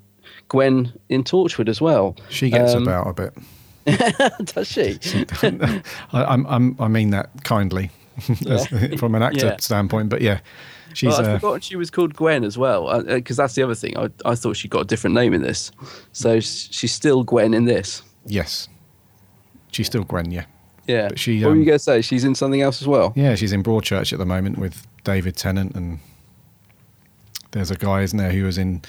Gwen in Torchwood as well. She gets Um, about a bit. Does she? I, I'm, I'm, I mean that kindly, as- from an actor Yeah. standpoint. But yeah, she's Well, I'd uh, forgotten she was called Gwen as well, because that's the other thing. I, I thought she got a different name in this, so she's still Gwen in this. yes, she's still Gwen. Yeah, Yeah. But she, what were um, you going to say? She's in something else as well. yeah, she's in Broadchurch at the moment with David Tennant, and there's a guy, isn't there, who was in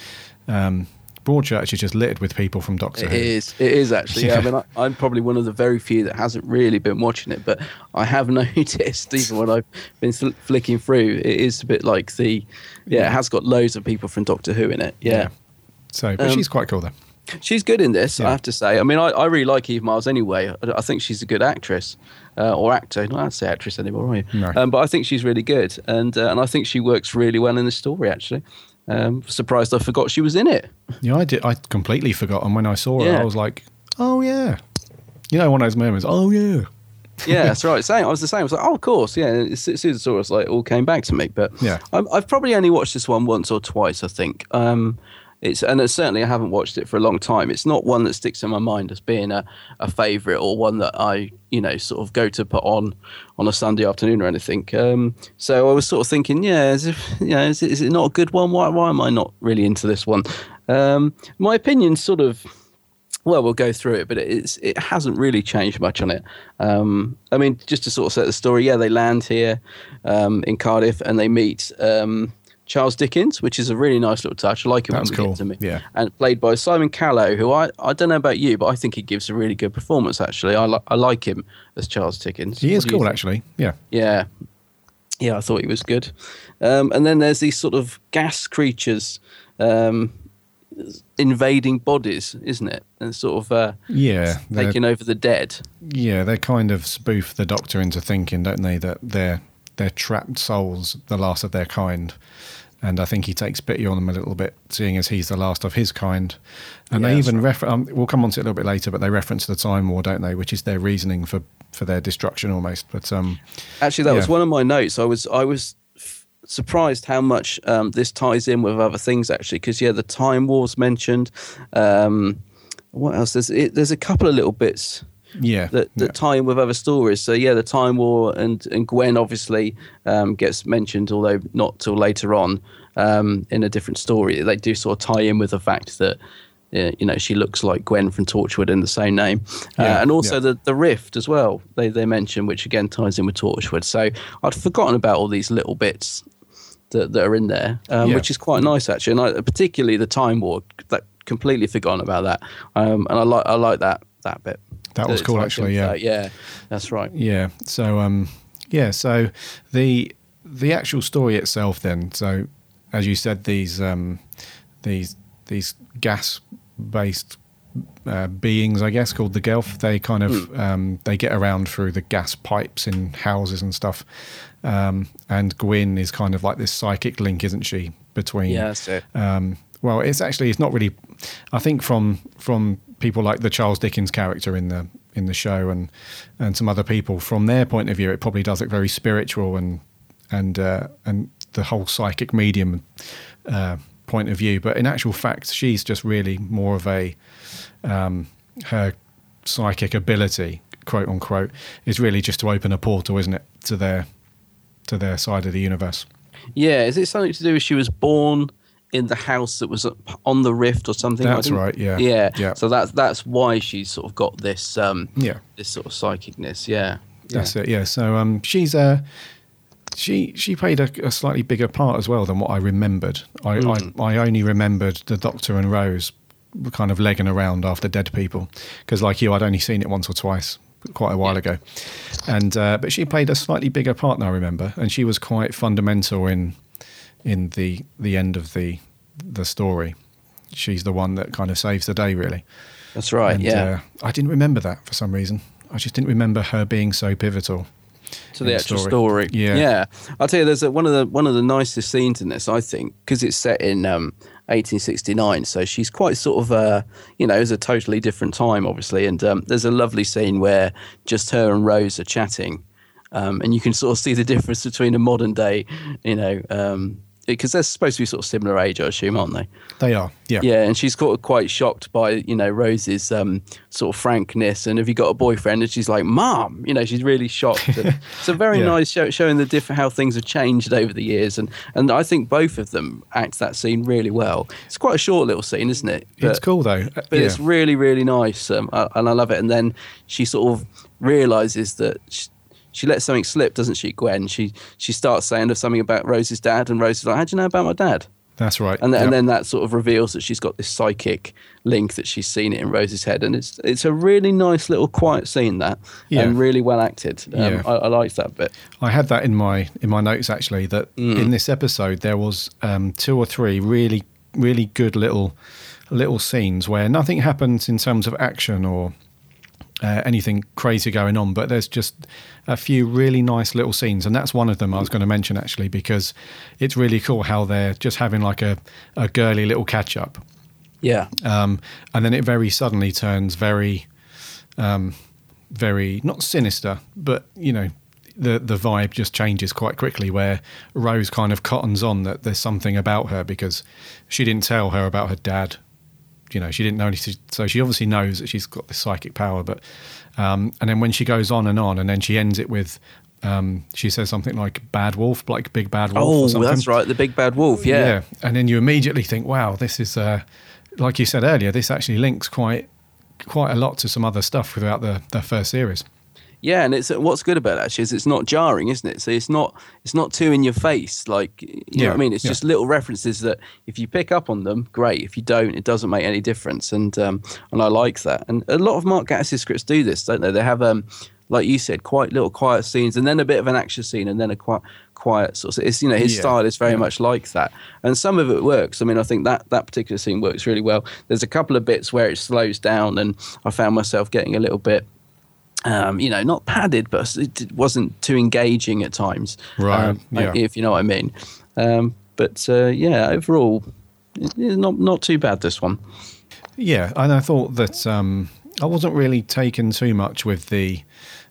um, Broadchurch is just littered with people from Doctor It Who. is. It is actually. Yeah. Yeah. I mean, I, I'm probably one of the very few that hasn't really been watching it, but I have noticed even when I've been fl- flicking through, it is a bit like the. Yeah, it has got loads of people from Doctor Who in it. Yeah. So, but Um, she's quite cool though. She's good in this, Yeah. I have to say. I mean, I, I really like Eve Myles anyway. I, I think she's a good actress uh, or actor. Not to say actress anymore, are you? No. Um, but I think she's really good, and uh, and I think she works really well in the story. Actually, um, surprised I forgot she was in it. Yeah, I did. I completely forgot, and when I saw her, Yeah. I was like, "Oh yeah," you know, one of those moments. Oh yeah, Yeah, that's right. Same. I was the same. I was like, oh, of course. Yeah. As as soon as I saw it, it's like, it all came back to me. But Yeah. I'm, I've probably only watched this one once or twice. I think. Um, it's and it's certainly I haven't watched it for a long time. It's not one that sticks in my mind as being a, a favourite or one that I you know sort of go to put on on a Sunday afternoon or anything. Um, so I was sort of thinking, yeah, as if you know, is it, is it not a good one? Why why am I not really into this one? Um, my opinion sort of well, we'll go through it, but it's it hasn't really changed much on it. Um, I mean, just to sort of set the story, yeah, they land here um, in Cardiff and they meet um, Charles Dickens, which is a really nice little touch. I like it That when cool, to meet. yeah. and played by Simon Callow, who I, I don't know about you, but I think he gives a really good performance. Actually, I li- I like him as Charles Dickens. he What is cool actually. Yeah, Yeah. Yeah, I thought he was good. Um, and then there's these sort of gas creatures um, invading bodies, isn't it? And sort of uh, yeah, taking over the dead. yeah. They kind of spoof the Doctor into thinking, don't they, that they're they're trapped souls, the last of their kind. And I think he takes pity on them a little bit, seeing as he's the last of his kind. And Yeah, they even refer. Um, we'll come on to it a little bit later, but they reference the Time War, don't they? Which is their reasoning for for their destruction, almost. But um, Actually, that was one of my notes. I was I was f- surprised how much um, this ties in with other things. Actually, because yeah, the Time War's mentioned. Um, what else? There's it, there's a couple of little bits. Yeah, that, that yeah. tie in with other stories. So yeah, the Time War and and Gwen obviously um, gets mentioned, although not till later on um, in a different story. They do sort of tie in with the fact that uh, you know, she looks like Gwen from Torchwood in the same name, uh, and also yeah. the the rift as well. They they mention, which again ties in with Torchwood. So I'd forgotten about all these little bits that, that are in there, um, Yeah. which is quite nice actually, and I, particularly the Time War. That completely forgotten about that, um, and I like I like that that bit. That was cool, like actually, yeah. that, yeah, that's right. Yeah. So um, yeah. So the the actual story itself, then. So as you said, these um, these these gas based uh, beings, I guess, called the Gelth. They kind of um, they get around through the gas pipes in houses and stuff. Um, and Gwen is kind of like this psychic link, isn't she, between Yeah, that's it. um, well, it's actually it's not really. I think from from people like the Charles Dickens character in the in the show and and some other people from their point of view, it probably does look very spiritual and and uh, and the whole psychic medium uh, point of view. But in actual fact, she's just really more of a um, her psychic ability, quote unquote, is really just to open a portal, isn't it, to their to their side of the universe. Yeah, is it something to do with she was born in the house that was on the rift or something? That's right, yeah. yeah, Yeah. So that's that's why she's sort of got this um Yeah. this sort of psychicness. Yeah, That's it. Yeah. So um, she's uh, she she played a, a slightly bigger part as well than what I remembered. I, Hmm. I I only remembered the Doctor and Rose kind of legging around after dead people because, like you, I'd only seen it once or twice quite a while ago. And uh, but she played a slightly bigger part, than I remember, and she was quite fundamental in in the the end of the the story. She's the one that kind of saves the day, really. that's right. And, yeah, uh, I didn't remember that for some reason. I just didn't remember her being so pivotal. to the actual story. story. Yeah. yeah. I'll tell you, there's a, one of the one of the nicest scenes in this, I think, because it's set in um, 1869. So she's quite sort of, uh, you know, it's a totally different time, obviously. And um, there's a lovely scene where just her and Rose are chatting, um, and you can sort of see the difference between a modern day, you know. Um, because they're supposed to be sort of similar age, I assume, aren't they? They are, yeah. Yeah, and she's got quite shocked by you know Rose's um, sort of frankness, and have you got a boyfriend? And she's like, "Mom," you know, she's really shocked. It's a very Yeah. nice show, showing the different how things have changed over the years, and and I think both of them act that scene really well. It's quite a short little scene, isn't it? it's cool though. But yeah. it's really really nice, um, and I love it. And then she sort of realizes that. She, she lets something slip, doesn't she, Gwen? She she starts saying of something about Rose's dad, and Rose is like, "How do you know about my dad?" That's right. and then, Yep. and then that sort of reveals that she's got this psychic link that she's seen it in Rose's head, and it's it's a really nice little quiet scene that, Yeah. and really well acted. Um, Yeah. I, I liked that bit. I had that in my in my notes actually that Mm. in this episode there was um, two or three really really good little little scenes where nothing happens in terms of action or uh, anything crazy going on, but there's just a few really nice little scenes, and that's one of them I was going to mention actually because it's really cool how they're just having like a, a girly little catch up, Yeah, um, and then it very suddenly turns very, um, very not sinister, but you know, the the vibe just changes quite quickly. Where Rose kind of cottons on that there's something about her because she didn't tell her about her dad. You know, she didn't know anything, so she obviously knows that she's got this psychic power. But um, and then when she goes on and on, and then she ends it with. Um, she says something like "bad wolf," like "big bad wolf." oh, that's right, the big bad wolf. Yeah, Yeah, and then you immediately think, "Wow, this is uh, like you said earlier. This actually links quite quite a lot to some other stuff throughout the the first series." Yeah, and it's what's good about it actually is it's not jarring, isn't it? So it's not it's not too in your face, like you know what I mean. It's yeah. just little references that if you pick up on them, great. If you don't, it doesn't make any difference, and um, and I like that. And a lot of Mark Gatiss scripts do this, don't they? They have um, like you said, quite little quiet scenes, and then a bit of an action scene, and then a quite quiet sort of. It's you know his Yeah, style is very yeah. much like that, and some of it works. I mean, I think that that particular scene works really well. There's a couple of bits where it slows down, and I found myself getting a little bit um, you know, not padded, but it wasn't too engaging at times. Right, um, yeah. If you know what I mean. Um, but uh, yeah, overall, not not too bad. This one. Yeah, and I thought that um, I wasn't really taken too much with the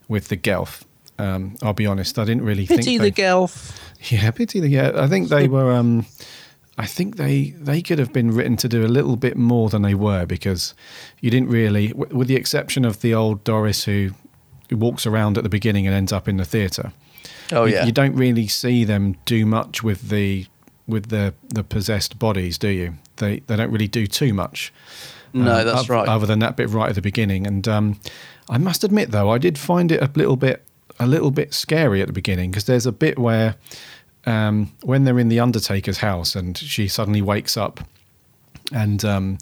with the Gelth. Um, I'll be honest, I didn't really Pity think the Gelth. Yeah, pity the yeah. I think they were. I think they they could have been written to do a little bit more than they were because you didn't really, w- with the exception of the old Doris who, who walks around at the beginning and ends up in the theatre. Oh you, yeah. you don't really see them do much with the with the the possessed bodies, do you? They they don't really do too much. No, that's oth- right. Other than that bit right at the beginning, and um, I must admit though, I did find it a little bit a little bit scary at the beginning because there's a bit where um, when they're in the Undertaker's house and she suddenly wakes up and um,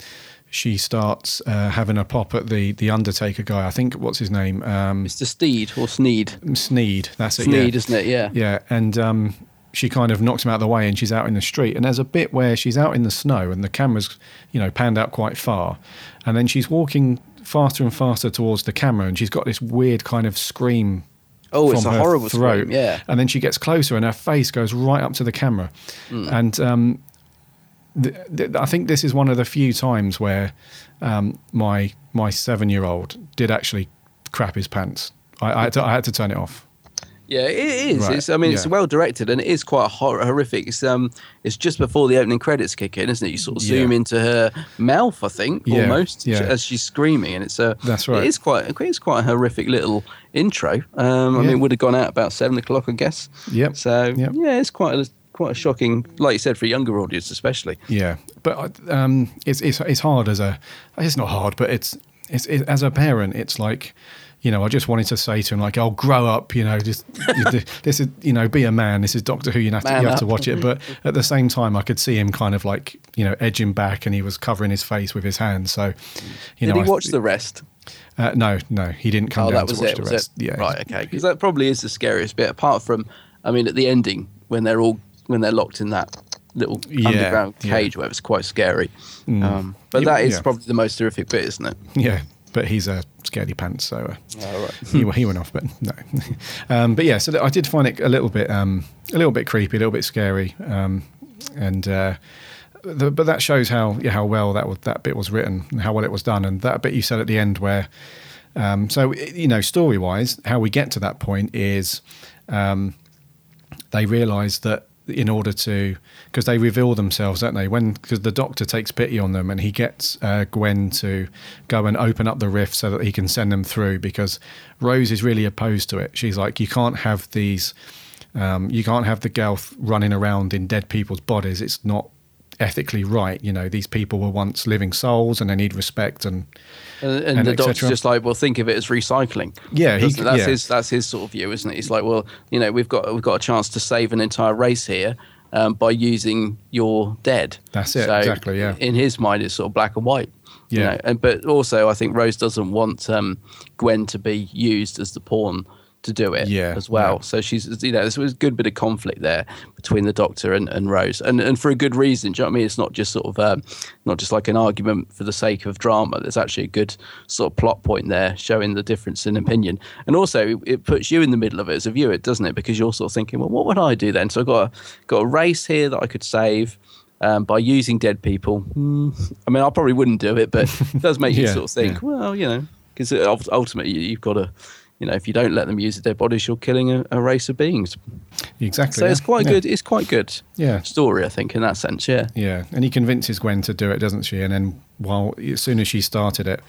she starts uh, having a pop at the the Undertaker guy. I think what's his name? Um, Mr. Steed or Sneed. Sneed. That's it. Sneed, yeah. isn't it? Yeah. Yeah, and um, she kind of knocks him out of the way, and she's out in the street. And there's a bit where she's out in the snow, and the camera's you know panned out quite far, and then she's walking faster and faster towards the camera, and she's got this weird kind of scream. Oh, it's a horrible throat. scream, yeah. and then she gets closer, and her face goes right up to the camera, Hmm. and um, th- th- I think this is one of the few times where um, my my seven year old did actually crap his pants. I, I, had to, I had to turn it off. Yeah, it is. Right, It's, I mean, it's well directed and it is quite hor- horrific. It's um, it's just before the opening credits kick in, isn't it? You sort of zoom Yeah. into her mouth, I think, Yeah, almost yeah. as she's screaming, and it's a. That's right. It is quite. It's quite a horrific little intro. Um, I mean, it would have gone out about seven o'clock, I guess. Yep, So yep. yeah, it's quite a quite a shocking, like you said, for a younger audience, especially. Yeah, but um, it's it's it's hard as a. It's not hard, but it's it's it, as a parent, it's like. You know, I just wanted to say to him, like, "I'll grow up." You know, just this is, you know, be a man. This is Doctor Who. You have to, Man you have to watch it. But at the same time, I could see him kind of like, you know, edging back, and he was covering his face with his hands. So, you know, Did know, he I- watch the rest? Uh, no, no, he didn't come oh, down that was to watch it. the Was rest. it? Yeah, Right. Okay. Because that probably is the scariest bit. Apart from, I mean, at the ending when they're all when they're locked in that little Yeah, underground yeah. cage, where it's quite scary. Um, but Yeah, that is yeah. probably the most horrific bit, isn't it? Yeah, but he's a scaredy pants, so uh, Oh, right. he, he went off. But no, um, but yeah, so I did find it a little bit, um, a little bit creepy, a little bit scary, um, and uh, the, but that shows how yeah, how well that was, that bit was written and how well it was done, and that bit you said at the end where. Um, so you know, story wise, how we get to that point is um, they realise that in order to because they reveal themselves, don't they? When because the Doctor takes pity on them and he gets uh, Gwen to go and open up the rift so that he can send them through. Because Rose is really opposed to it. She's like, you can't have these, um, you can't have the Gelth running around in dead people's bodies. It's not ethically right. You know, these people were once living souls and they need respect and And, and, And the doctor's just like, well, think of it as recycling. Yeah, he- that's yeah. his that's his sort of view, isn't it? He's like, well, you know, we've got we've got a chance to save an entire race here um, by using your dead. That's it, So exactly, yeah. In his mind, it's sort of black and white. you Yeah. know, and but also I think Rose doesn't want um, Gwen to be used as the pawn to do it Yeah, as well. yeah. So she's you know there's a good bit of conflict there between the Doctor and, and Rose, and and for a good reason. Do you know what I mean? It's not just sort of um, not just like an argument for the sake of drama. There's actually a good sort of plot point there showing the difference in opinion, and also it puts you in the middle of it as a viewer, doesn't it? Because you're sort of thinking, well, what would I do then? So I've got a, got a race here that I could save. Um, by using dead people, Hmm, I mean, I probably wouldn't do it, but it does make you Yeah, sort of think, well, you know, because ultimately you- you've got to, you know, if you don't let them use their bodies, you're killing a, a race of beings. exactly. So yeah, it's quite yeah. good. It's quite good. Yeah. story, I think, in that sense. Yeah. Yeah, and he convinces Gwen to do it, doesn't she? And then, while as soon as she started it,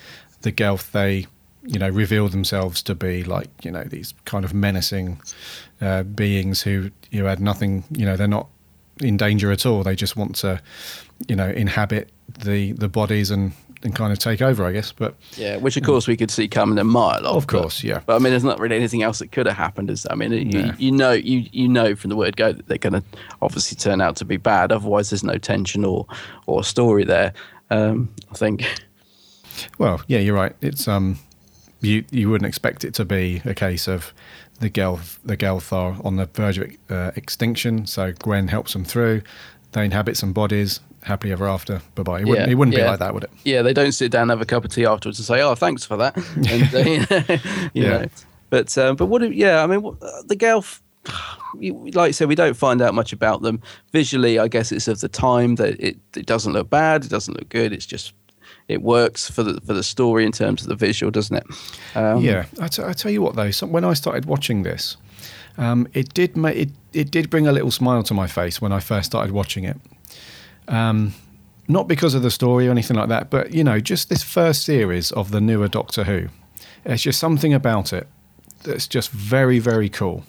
the Gelth they, you know, reveal themselves to be like you know these kind of menacing uh, beings who you had nothing. You know, they're not in danger at all. They just want to, you know, inhabit the the bodies and and kind of take over, I guess. But Yeah, which of course we could see coming a mile off. Of but- course, yeah. But I mean, there's not really anything else that could have happened. Is I mean, you, No. you know, you you know from the word go that they're going to obviously turn out to be bad. Otherwise, there's no tension or or story there. Um, I think. Well, yeah, you're right. It's um, you you wouldn't expect it to be a case of the Gelth the Gelth are on the verge of uh, extinction. So Gwen helps them through. They inhabit some bodies. Happily ever after. Bye bye. It wouldn't, Yeah, it wouldn't be like that, would it? Yeah, they don't sit down and have a cup of tea afterwards and say, "Oh, thanks for that." And, uh, you Yeah. know, but um, but what? Yeah, I mean, what- uh, the Gelth. Like I said, we don't find out much about them visually. I guess it's of the time that it, it doesn't look bad. It doesn't look good. It's just it works for the for the story in terms of the visual, doesn't it? Um, Yeah, I, t- I tell you what though, so when I started watching this, um, it did ma- it it did bring a little smile to my face when I first started watching it. Um, not because of the story or anything like that, but you know, just this first series of the newer Doctor Who. There's just something about it that's just very very cool.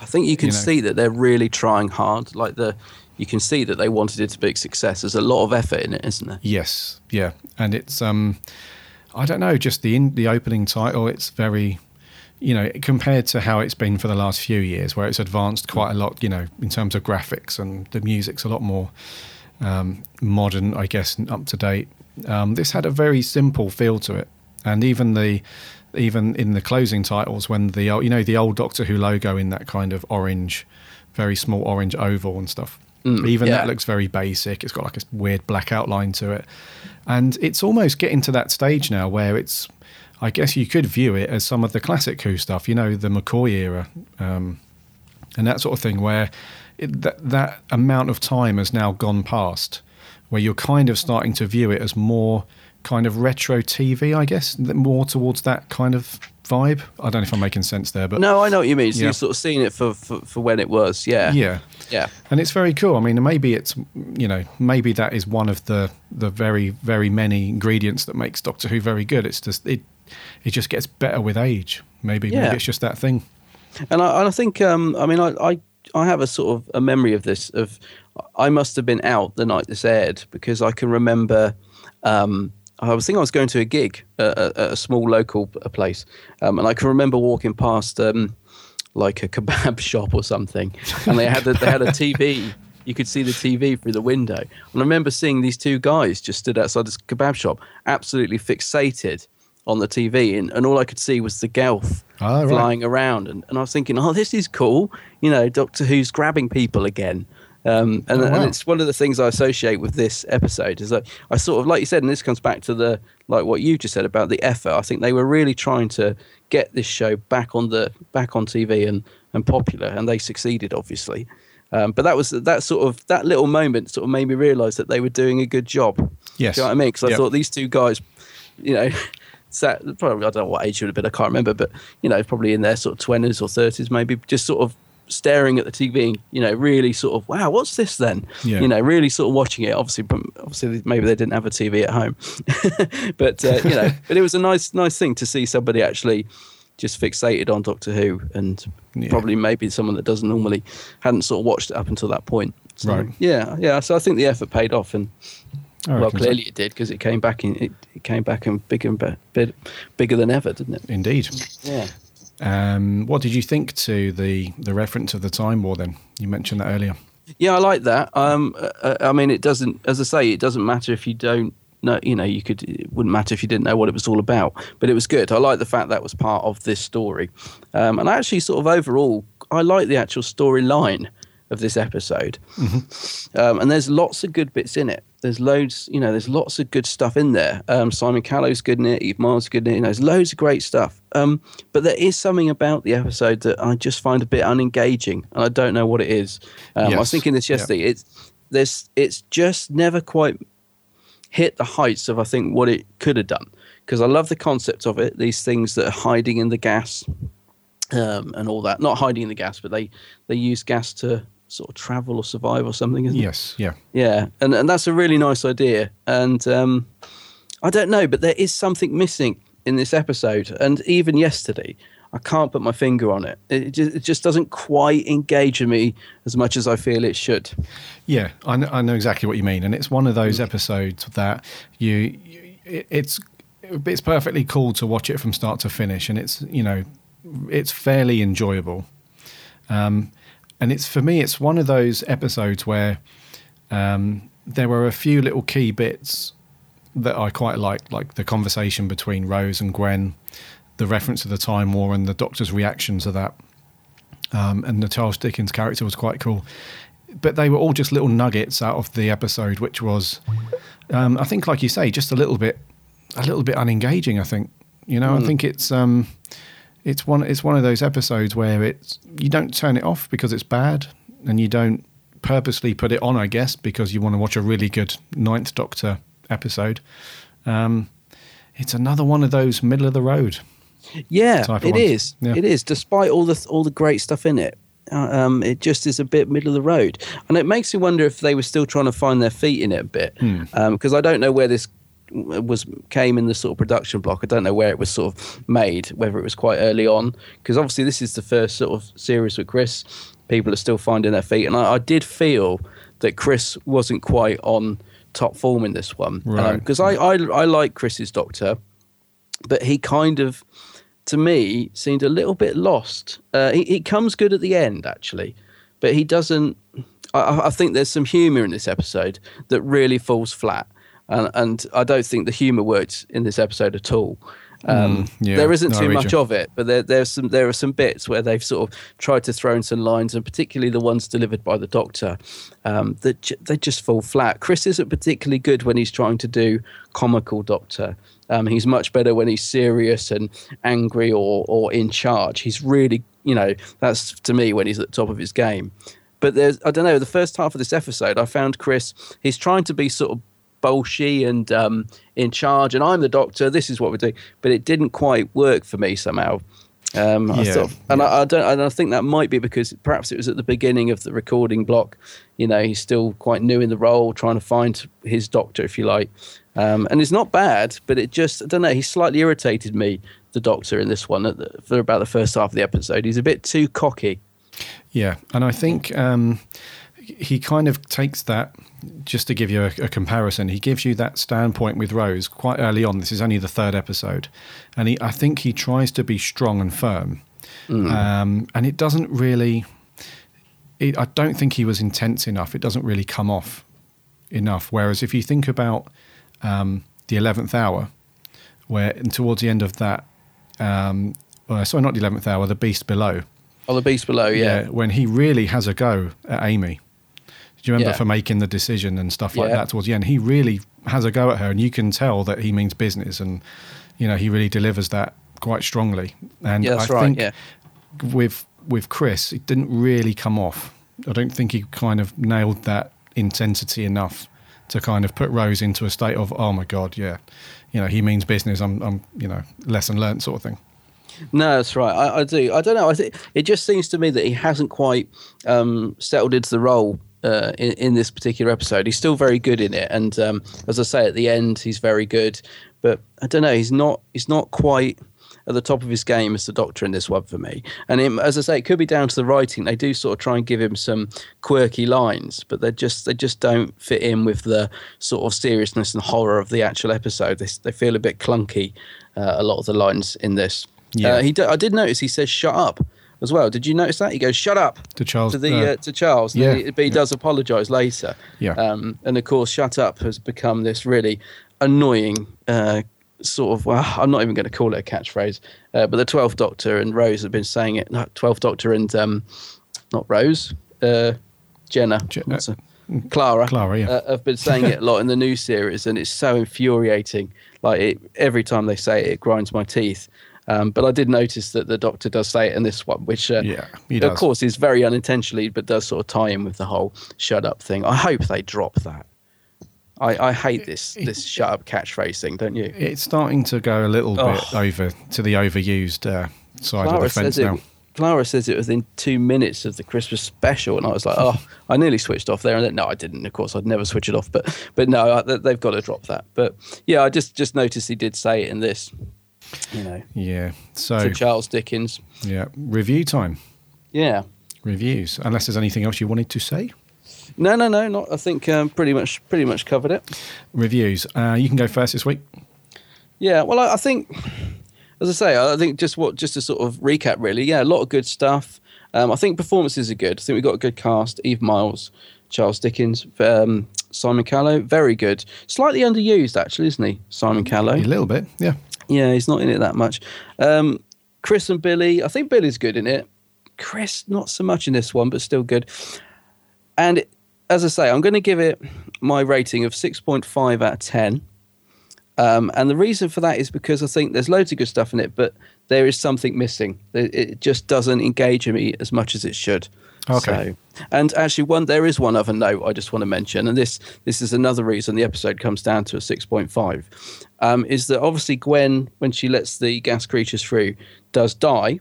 I think you can You know. see that they're really trying hard. Like the, you can see that they wanted it to be a success. There's a lot of effort in it, isn't there? Yes, yeah, and it's um, I don't know, just the in, the opening title. It's very, you know, compared to how it's been for the last few years, where it's advanced quite a lot, you know, in terms of graphics and the music's a lot more um, modern, I guess, and up to date. Um, this had a very simple feel to it, and even the even in the closing titles when the old- you know the old Doctor Who logo in that kind of orange, very small orange oval and stuff. even yeah. that looks very basic. It's got like a weird black outline to it, and it's almost getting to that stage now where it's. I guess you could view it as some of the classic Who stuff, you know, the McCoy era, um, and that sort of thing, where it, that that amount of time has now gone past, where you're kind of starting to view it as more kind of retro TV, I guess, more towards that kind of vibe. I don't know if I'm making sense there, but No, I know what you mean. So Yeah. you're sort of seeing it for, for, for when it was. Yeah. yeah, Yeah. and it's very cool. I mean, maybe it's you know maybe that is one of the the very very many ingredients that makes Doctor Who very good. It's just it it just gets better with age. Maybe Yeah. maybe it's just that thing. And I, and I think, um, I mean, I, I, I have a sort of a memory of this. Of I must have been out the night this aired because I can remember. Um, I was thinking I was going to a gig at, at a small local place, um, and I can remember walking past um, like a kebab shop or something, and they had a, they had a TV. You could see the TV through the window, and I remember seeing these two guys just stood outside this kebab shop, absolutely fixated on the TV, and, and all I could see was the Gelth Ah, right. flying around, and, and I was thinking, oh, this is cool. You know, Doctor Who's grabbing people again. Um, and, Oh, wow. and it's one of the things I associate with this episode is that I sort of like you said, and this comes back to the like what you just said about the effort. I think they were really trying to get this show back on the back on TV and and popular, and they succeeded, obviously. Um, but that was that sort of that little moment sort of made me realise that they were doing a good job. Yes. Do you know what I mean? Because I Yep. thought these two guys, you know, sat probably I don't know what age it would have been. I can't remember, but you know, probably in their sort of twenties or thirties, maybe just sort of staring at the TV. and, You know, really sort of wow, what's this then? Yeah. You know, really sort of watching it. Obviously, but obviously maybe they didn't have a TV at home, but uh, you know, but it was a nice nice thing to see somebody actually just fixated on Doctor Who and Yeah. probably maybe someone that doesn't normally hadn't sort of watched it up until that point. So, Right. Yeah, yeah. So I think the effort paid off, and well, reckon so. clearly it did because it came back in. It, it came back and bigger and be, bigger than ever, didn't it? Indeed. Yeah. Um, what did you think to the the reference of the Time War? Then you mentioned that earlier. Yeah, I like that. Um, uh, I mean, it doesn't, as I say, it doesn't matter if you don't know. You know, you could. It wouldn't matter if you didn't know what it was all about. But it was good. I like the fact that was part of this story, um, and I actually, sort of overall, I like the actual storyline of this episode. Um, and there's lots of good bits in it. There's loads, you know, there's lots of good stuff in there. Um, Simon Callow's good in it. Eve Myles good in it. You know, there's loads of great stuff. Um, but there is something about the episode that I just find a bit unengaging, and I don't know what it is. Um, I Yes. was thinking this Yeah. yesterday. It's there's it's just never quite hit the heights of I think what it could have done because I love the concept of it. These things that are hiding in the gas um, and all that. Not hiding in the gas, but they they use gas to sort of travel or survive or something. Isn't it? Yes. Yeah. Yeah, and and that's a really nice idea. And um, I don't know, but there is something missing in this episode. And even yesterday, I can't put my finger on it. It just, it just doesn't quite engage with me as much as I feel it should. Yeah, I know, I know exactly what you mean, and it's one of those episodes that you, you it, it's it's perfectly cool to watch it from start to finish, and it's you know it's fairly enjoyable. Um, and it's for me, it's one of those episodes where um, there were a few little key bits that I quite liked, like the conversation between Rose and Gwen, the reference to the Time War, and the Doctor's reaction to that. Um, and the Charles Dickens character was quite cool but they were all just little nuggets out of the episode, which was, um, I think, like you say, just a little bit, a little bit unengaging. I think, you know, I think it's, um, it's one, it's one of those episodes where it's you don't turn it off because it's bad, and you don't purposely put it on, I guess, because you want to watch a really good Ninth Doctor episode. Um, it's another one of those middle of the road. Yeah, type of it is. Yeah. It is. Despite all the all the great stuff in it, uh, um, it just is a bit middle of the road, and it makes me wonder if they were still trying to find their feet in it a bit, because I don't know where this was came in the sort of production block. I don't know where it was sort of made, whether it was quite early on, because obviously this is the first sort of series with Chris. People are still finding their feet, and I, I did feel that Chris wasn't quite on top form in this one Right. because I, I I like Chris's Doctor, but he kind of to me seemed a little bit lost. Uh, he, he comes good at the end actually, but he doesn't. I, I think there's some humour in this episode that really falls flat, and, and I don't think the humour works in this episode at all. Um, Mm, yeah. There isn't too much you. of it, but there, there's some there are some bits where they've sort of tried to throw in some lines, and particularly the ones delivered by the Doctor, um, that j- they just fall flat. Chris isn't particularly good when he's trying to do comical Doctor. Um, he's much better when he's serious and angry or or in charge. He's really, you know, that's to me when he's at the top of his game. But there's, I don't know, the first half of this episode, I found Chris, he's trying to be sort of bolshy and um, in charge, and I'm the doctor, this is what we're doing. But it didn't quite work for me somehow. Um, I Yeah, thought, and I, I don't, and I think that might be because perhaps it was at the beginning of the recording block. You know, he's still quite new in the role, trying to find his doctor, if you like. Um, and it's not bad, but it just, I don't know, he slightly irritated me, the doctor, in this one at the, for about the first half of the episode. He's a bit too cocky. Yeah, and I think um, he kind of takes that. Just to give you a, a comparison, he gives you that standpoint with Rose quite early on. This is only the third episode, and he, I think he tries to be strong and firm, um, and it doesn't really. It, I don't think he was intense enough. It doesn't really come off enough. Whereas if you think about um, the eleventh hour, where and towards the end of that, um, well, sorry, not the eleventh hour, the Beast Below Oh, the beast below, yeah. when he really has a go at Amy. Do you remember Yeah. for making the decision and stuff like Yeah. that towards the end? He really has a go at her, and you can tell that he means business, and you know he really delivers that quite strongly. And Yeah, I right, think yeah. with with Chris, it didn't really come off. I don't think he kind of nailed that intensity enough to kind of put Rose into a state of oh my god, yeah, you know he means business. I'm, I'm you know lesson learnt sort of thing. No, that's right. I, I do. I don't know. I think it just seems to me that he hasn't quite um, settled into the role uh, in, in this particular episode. He's still very good in it, and um, as I say, at the end, he's very good. But I don't know. He's not. He's not quite at the top of his game as the Doctor in this one for me. And it, as I say, it could be down to the writing. They do sort of try and give him some quirky lines, but they just they just don't fit in with the sort of seriousness and horror of the actual episode. They they feel a bit clunky. Uh, a lot of the lines in this. Yeah. Uh, he d- I did notice he says "shut up" as well. Did you notice that? He goes "shut up" To Charles, to the uh, uh, to Charles. yeah, Yeah, but he yeah. does apologise later. Yeah. Um, and of course, "shut up" has become this really annoying uh, sort of. Well, I'm not even going to call it a catchphrase. Uh, but the Twelfth Doctor and Rose have been saying it. Twelfth Doctor and um, not Rose, uh, Jenna, her- Clara, Clara, yeah. uh, have been saying it a lot in the new series, and it's so infuriating. Like it, every time they say it, it grinds my teeth. Um, but I did notice that the Doctor does say it in this one, which, uh, Yeah, he of does. course, is very unintentionally, but does sort of tie in with the whole "shut up" thing. I hope they drop that. I, I hate this this "shut up" catchphrase thing, don't you? It's starting to go a little bit Oh. over to the overused uh, side of Clara the fence says it. now. Clara says it within two minutes of the Christmas special, and I was like, "Oh, I nearly switched off there." And then, no, I didn't. Of course, I'd never switch it off, but but no, I, they've got to drop that. But yeah, I just just noticed he did say it in this. You know, Yeah. So Charles Dickens. yeah, review time. Yeah. Reviews. Unless there's anything else you wanted to say. No, no, no, not. I think um, pretty much pretty much covered it. Reviews. Uh, you can go first this week. Yeah, well, I, I think, as I say, I think just what just to sort of recap, really. Yeah, a lot of good stuff. Um, I think performances are good. I think we've got a good cast. Eve Myles, Charles Dickens, um, Simon Callow, very good. Slightly underused, actually, isn't he, Simon Callow? A little bit. Yeah. Yeah, he's not in it that much. Um, Chris and Billie, I think Billie's good in it. Chris, not so much in this one, but still good. And it- as I say, I'm going to give it my rating of 6.5 out of 10. Um, and the reason for that is because I think there's loads of good stuff in it, but there is something missing. It, it just doesn't engage me as much as it should. Okay. So, and actually, one there is one other note I just want to mention, and this this is another reason the episode comes down to a six point five, um, is that obviously Gwen, when she lets the gas creatures through, does die,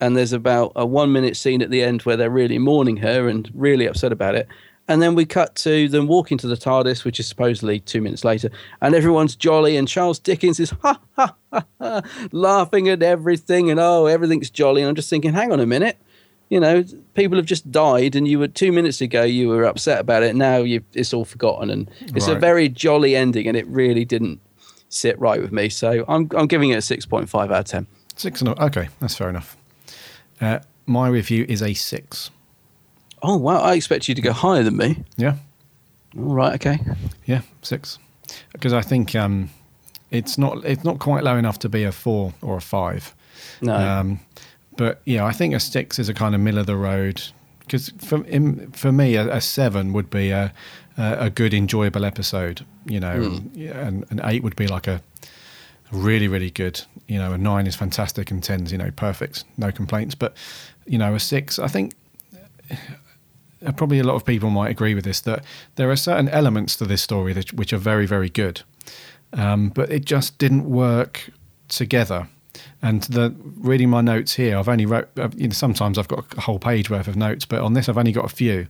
and there's about a one minute scene at the end where they're really mourning her and really upset about it. And then we cut to them walking to the TARDIS, which is supposedly two minutes later, and everyone's jolly, and Charles Dickens is ha ha ha, ha laughing at everything, and oh, everything's jolly. And I'm just thinking, hang on a minute, you know, people have just died, and you were two minutes ago you were upset about it. Now you it's all forgotten, and it's a very jolly ending, and it really didn't sit right with me. So I'm I'm giving it a six point five out of ten. Six and okay, that's fair enough. Uh, my review is a six. Oh wow, I expect you to go higher than me. Yeah, All right, okay. yeah, six. Because I think um, it's not it's not quite low enough to be a four or a five. No, Um, but yeah, I think a six is a kind of middle of the road. Because for in, for me, a, a seven would be a, a good, enjoyable episode. You know, and, yeah, and an eight would be like a really, really good. You know, a nine is fantastic, and ten's you know perfect, no complaints. But you know, a six, I think uh, probably a lot of people might agree with this that there are certain elements to this story that, which are very, very good, um, but it just didn't work together. And the reading my notes here, I've only wrote. uh, You know, sometimes I've got a whole page worth of notes, but on this I've only got a few.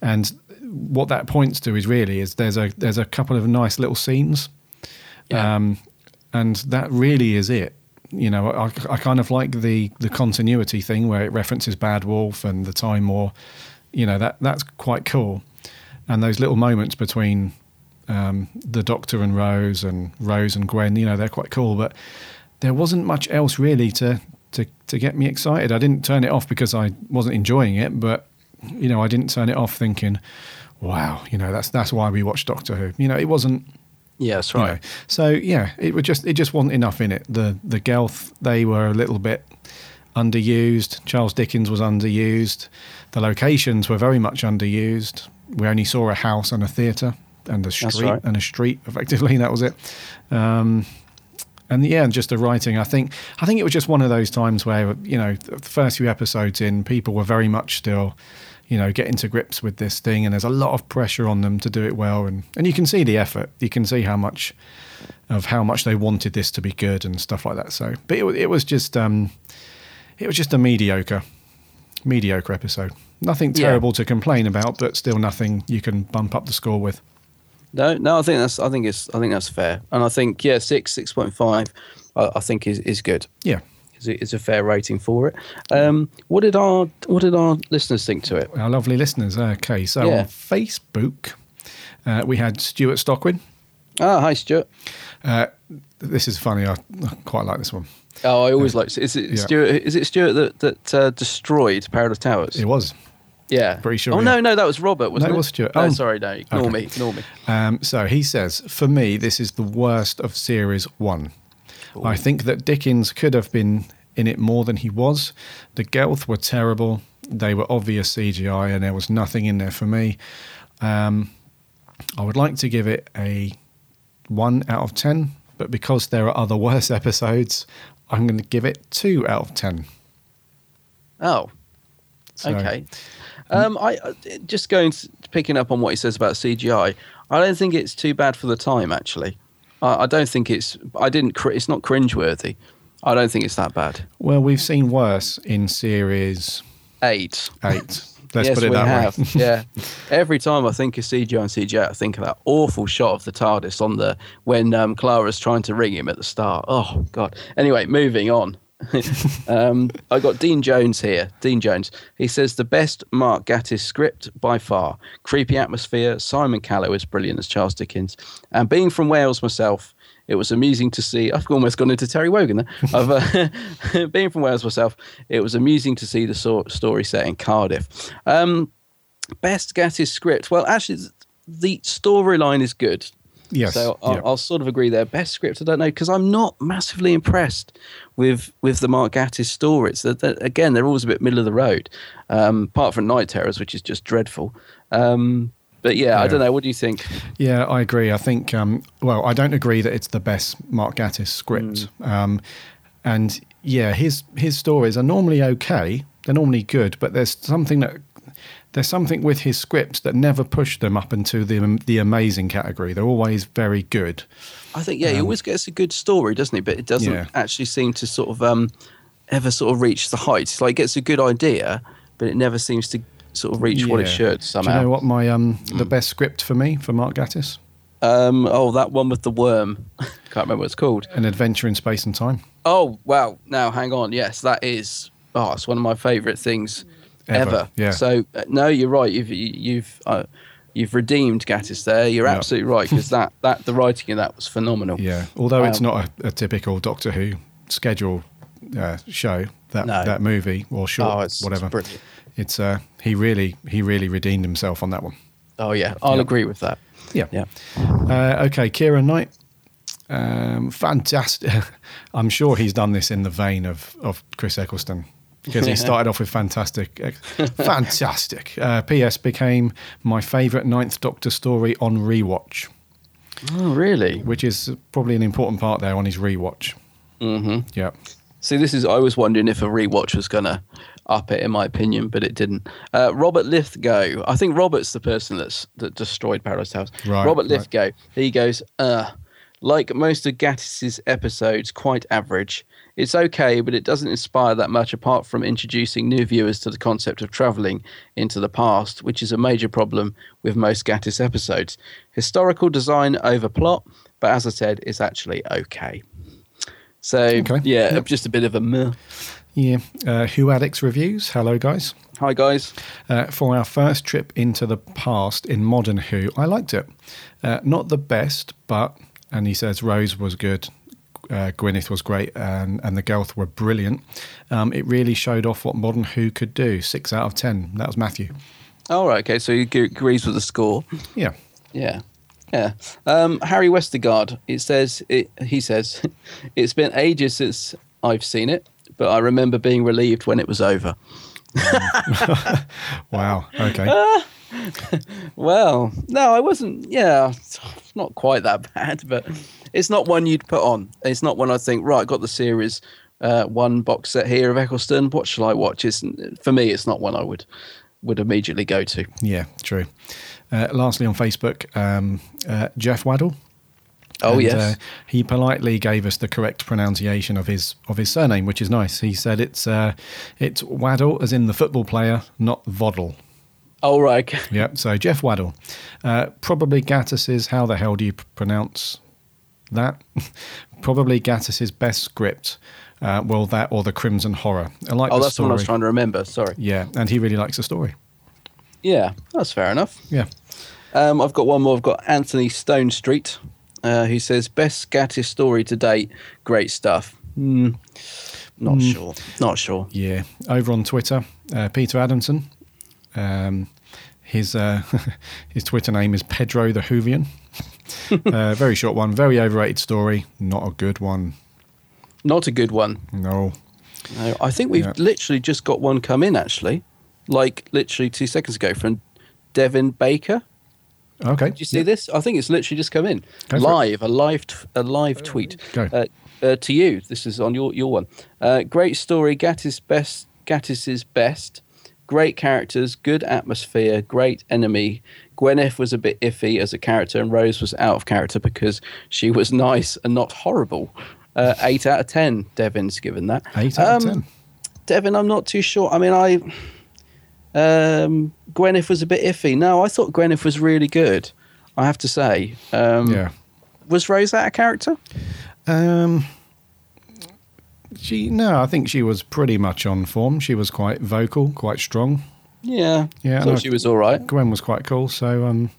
And what that points to is really is there's a there's a couple of nice little scenes, Yeah. um, and that really is it. You know, I, I kind of like the the continuity thing where it references Bad Wolf and the Time War. You know that that's quite cool, and those little moments between um, the Doctor and Rose and Rose and Gwen. You know, they're quite cool, but there wasn't much else really to to to get me excited. I didn't turn it off because I wasn't enjoying it, but you know, I didn't turn it off thinking, "Wow, you know, that's that's why we watch Doctor Who." You know, it wasn't yeah, that's you right. know. So yeah, it was just it just wasn't enough in it. The the Gelth they were a little bit underused. Charles Dickens was underused. The locations were very much underused. We only saw a house and a theatre and a street right. and a street. Effectively, that was it. Um, and yeah, and just the writing. I think I think it was just one of those times where you know the first few episodes in, people were very much still, you know, getting to grips with this thing, and there's a lot of pressure on them to do it well, and and you can see the effort. You can see how much of how much they wanted this to be good and stuff like that. So, but it, it was just um, it was just a mediocre, mediocre episode. Nothing Yeah. terrible to complain about, but still nothing you can bump up the score with. No, no, I think that's I think it's I think that's fair, and I think yeah, six six point five, I, I think is is good. Yeah. Is a, is a fair rating for it. Um, what did our what did our listeners think to it? our lovely listeners. Okay, so Yeah. on Facebook, uh, we had Stuart Stockwin. Ah, hi Stuart. Uh, this is funny. I, I quite like this one. Oh, I always like. Is it Yeah. Stuart? Is it Stuart that that uh, destroyed Paradise Towers? It was. Yeah, pretty sure, Oh no, no, that was Robert, wasn't it it? was Stuart. Oh, Oh. sorry, no, ignore Okay. me, ignore me. Um, so he says, for me, this is the worst of series one. I think that Dickens could have been in it more than he was. The Gelth were terrible. They were obvious CGI, and there was nothing in there for me. Um, I would like to give it a one out of ten, but because there are other worse episodes, I'm going to give it two out of ten. Oh, So- okay. Um, I I- just going to, picking up on what he says about CGI. I don't think it's too bad for the time. Actually, I, I don't think it's. I didn't. It's not cringeworthy. I don't think it's that bad. Well, we've seen worse in series Eight. eight. Let's yes, put it that have. way. yeah. Every time I think of CGI and CGI, I think of that awful shot of the TARDIS on the when um, Clara's trying to ring him at the start. Oh God. Anyway, moving on. um, I got Dean Jones here. Dean Jones. He says the best Mark Gatiss script by far. Creepy atmosphere. Simon Callow is brilliant as Charles Dickens. And being from Wales myself, it was amusing to see. I've almost gone into Terry Wogan there. I've, uh, being from Wales myself, it was amusing to see the so- story set in Cardiff. Um, best Gatiss script. Well, actually, the storyline is good. Yes. So I'll, yeah. I'll sort of agree there. Best script, I don't know, because I'm not massively impressed with with the Mark Gatiss stories. That again, they're always a bit middle of the road. Um, apart from Night Terrors, which is just dreadful. Um, but yeah, I don't know. What do you think? Yeah, I agree. I think, um, well, I don't agree that it's the best Mark Gatiss script. Um, and yeah, his his stories are normally okay. They're normally good, but there's something that there's something with his scripts that never push them up into the the amazing category. They're always very good. I think yeah, he always gets a good story, doesn't he? But it doesn't Um, Yeah. actually seem to sort of um, ever sort of reach the heights. Like it gets a good idea, but it never seems to sort of reach what it Yeah. should Do somehow. you know what my um the best script for me for Mark Gatiss? Um, oh, that one with the worm. Can't remember what it's called. An Adventure in Space and Time. Oh wow! Now hang on. Yes, that is. Oh, it's one of my favourite things Ever, yeah. So uh, no, you're right. You've you- you've uh, you've redeemed Gatiss there. You're Yeah. absolutely right because that that the writing in that was phenomenal. Yeah, although it's Um, not a, a typical Doctor Who schedule uh, show that No. that movie or short Oh, it's- it's whatever. brilliant. It's uh, he really he really redeemed himself on that one. Oh yeah, I'll Yeah. agree with that. Yeah. Yeah. Uh, okay, Kieran Knight. Um, fantastic. I'm sure he's done this in the vein of, of Chris Eccleston because he started off with fantastic. fantastic. Uh, P.S. became my favourite Ninth Doctor story on rewatch, Oh really? which is probably an important part there on his rewatch. Mm-hmm. Yeah. See, this is. I was wondering if a rewatch was gonna up it, in my opinion, but it didn't. Uh, Robert Lithgow. I think Robert's the person that's that destroyed Paradise House. Right, Robert right. He goes. Uh, like most of Gatiss's episodes, quite average. It's okay, but it doesn't inspire that much apart from introducing new viewers to the concept of travelling into the past, which is a major problem with most Gatiss episodes. Historical design over plot, but as I said, it's actually okay. So, Okay. yeah, Yep. just a bit of a meh. Yeah. Uh, Who Addicts reviews. Hello, guys. Hi, guys. Uh, for our first trip into the past in modern Who, I liked it. Uh, not the best, but, and he says Rose was good, uh, Gwyneth was great, and, and the Gelth were brilliant. Um, it really showed off what modern Who could do. Six out of ten. That was Matthew. All right, okay, so he agrees with the score. Yeah. Yeah. Yeah. Um, Harry Westergaard, it says, it, he says, it's been ages since I've seen it, but I remember being relieved when it was over. Wow. Okay. Well, no, I wasn't. Yeah, it's not quite that bad, but it's not one you'd put on. It's not one I think. Right, got the series uh, one box set here of Eccleston. What shall I watch? It's, for me, it's not one I would would immediately go to. yeah. True. Uh, lastly, on Facebook, um, uh, Jeff Waddle. Oh And, yes. uh, he politely gave us the correct pronunciation of his of his surname, which is nice. He said it's uh, it's Waddle, as in the football player, not Voddle. oh right. okay. Yep. So Jeff Waddle, uh, probably Gatiss's. How the hell do you pronounce that? probably Gatiss's best script. Uh, well, that or the Crimson Horror. I like Oh, that's the one I was trying to remember. Sorry. Yeah, and he really likes the story. Yeah, that's fair enough. Yeah. Um, I've got one more. I've got Anthony Stone Street, uh, who says best Gatiss story to date. Great stuff. Hmm. Not sure. Not sure. Yeah. Over on Twitter, uh, Peter Adamson. Um, his uh, his Twitter name is Pedro the Whovian. uh, very short one. Very overrated story. Not a good one. Not a good one. No. No, I think we've Yeah. literally just got one come in actually, like literally two seconds ago from Devin Baker. Okay. Did you see this? I think it's literally just come in Go live, a live, t- a live tweet. Go. Uh, uh, to you. This is on your your one. Uh, great story. Gatiss best. Gatiss's best. Great characters, good atmosphere, great enemy. Gwyneth was a bit iffy as a character, and Rose was out of character because she was nice and not horrible. Uh, eight out of ten. Devin's given that. Eight out of Um, ten. Devin, I'm not too sure. I mean, I um, Gwyneth was a bit iffy. No, I thought Gwyneth was really good. I have to say. Um, Yeah. Was Rose out of character? Um, she no, I think she was pretty much on form. She was quite vocal, quite strong. Yeah. Yeah, Thought she was all right. Gwen was quite cool. So um,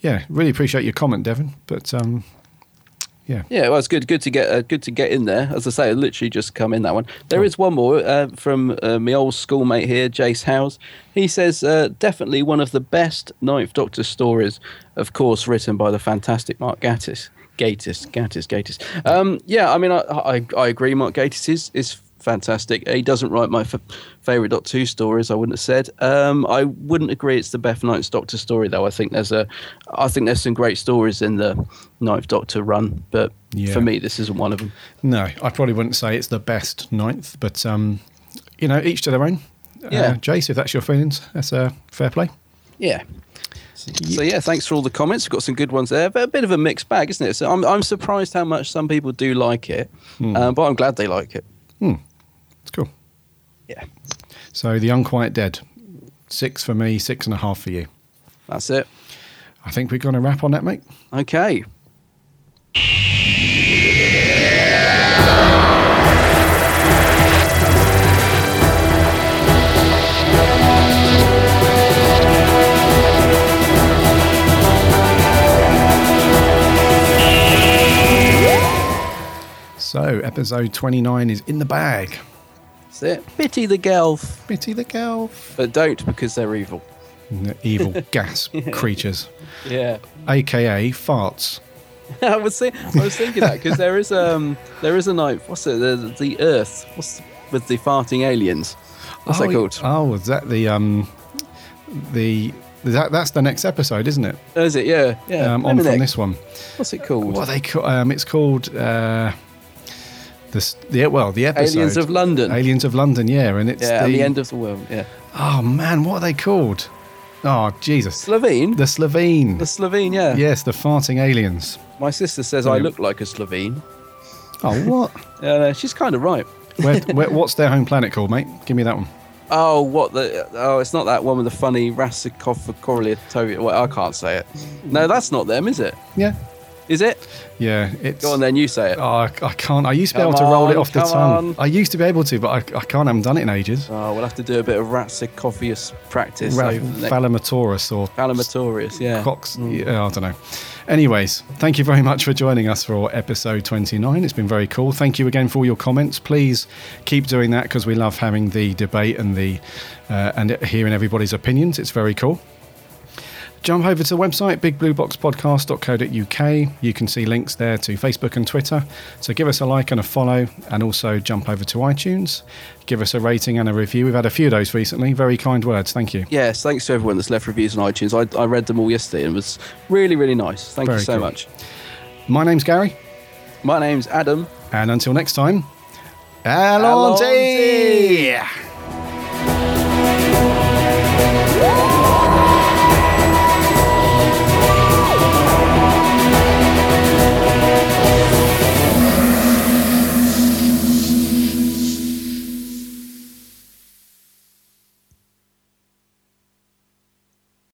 yeah, really appreciate your comment, Devon. But um, yeah, Yeah, well, it's good. Good to get. Uh, good to get in there. As I say, I literally just come in that one. There is one more uh, from uh, my old schoolmate here, Jace Howes. He says uh, definitely one of the best Ninth Doctor stories, of course, written by the fantastic Mark Gatiss. Gatiss, Gatiss, Gatiss. Um, yeah, I mean, I, I I agree. Mark Gatiss is is fantastic. He doesn't write my f- favorite Doctor Who stories. I wouldn't have said. Um, I wouldn't agree. It's the Beth Ninth Doctor story, though. I think there's a, I think there's some great stories in the Ninth Doctor run, but Yeah. for me, this isn't one of them. no, I probably wouldn't say it's the best ninth, but um, you know, each to their own. Yeah. Uh, Jace, if that's your feelings, that's a uh, fair play. Yeah. So yeah, thanks for all the comments. We've got some good ones there, but a bit of a mixed bag, isn't it? So I'm I'm surprised how much some people do like it, um, but I'm glad they like it. Cool. Yeah. So the Unquiet Dead, six for me, six and a half for you. That's it. I think we're going to wrap on that, mate. Okay. So, episode 29 is in the bag. That's it. Pity the Gelth. Bitty the Gelf. But don't because they're evil. The evil gas creatures, Yeah. aka farts. I was I was thinking that because there is um there is a night what's it the the Earth what's with the farting aliens what's oh, that called Oh, is that the um the that that's the next episode, isn't it? oh, is it yeah yeah um, on from this one. what's it called What are they call, um it's called uh this the well the episode Aliens of London Aliens of London, yeah, and it's yeah the, the, end of the world yeah Oh man, what are they called? Oh Jesus. Slitheen The Slitheen. the Slitheen yeah yes, the farting aliens. my sister says I look like a Slitheen Oh what? yeah she's kind of right where, where, what's their home planet called, mate? Give me that one. oh what the oh it's not that one with the funny Rassicophocorelia well, I can't say it no that's not them is it Yeah. Is it Yeah, it's. go on then you say it Oh, I, I can't. I used to be Come able to roll it off the come tongue. on. I used to be able to, but I, I can't. I haven't done it in ages. Oh, we'll have to do a bit of Rassicophius practice. Ra- over the next- Phalamotaurus or Phalamotorius, yeah. Cox. Yeah, I don't know. Anyways, thank you very much for joining us for episode 29. It's been very cool. Thank you again for all your comments. Please keep doing that because we love having the debate and the uh, and hearing everybody's opinions. It's very cool. Jump over to the website, bigblueboxpodcast.co.uk. You can see links there to Facebook and Twitter. So give us a like and a follow, and also jump over to iTunes. Give us a rating and a review. We've had a few of those recently. Very kind words. Thank you. Yes, thanks to everyone that's left reviews on iTunes. I, I read them all yesterday and it was really, really nice. Thank Very you so cool. much. My name's Gary, My name's Adam. and until next time! Allons-y!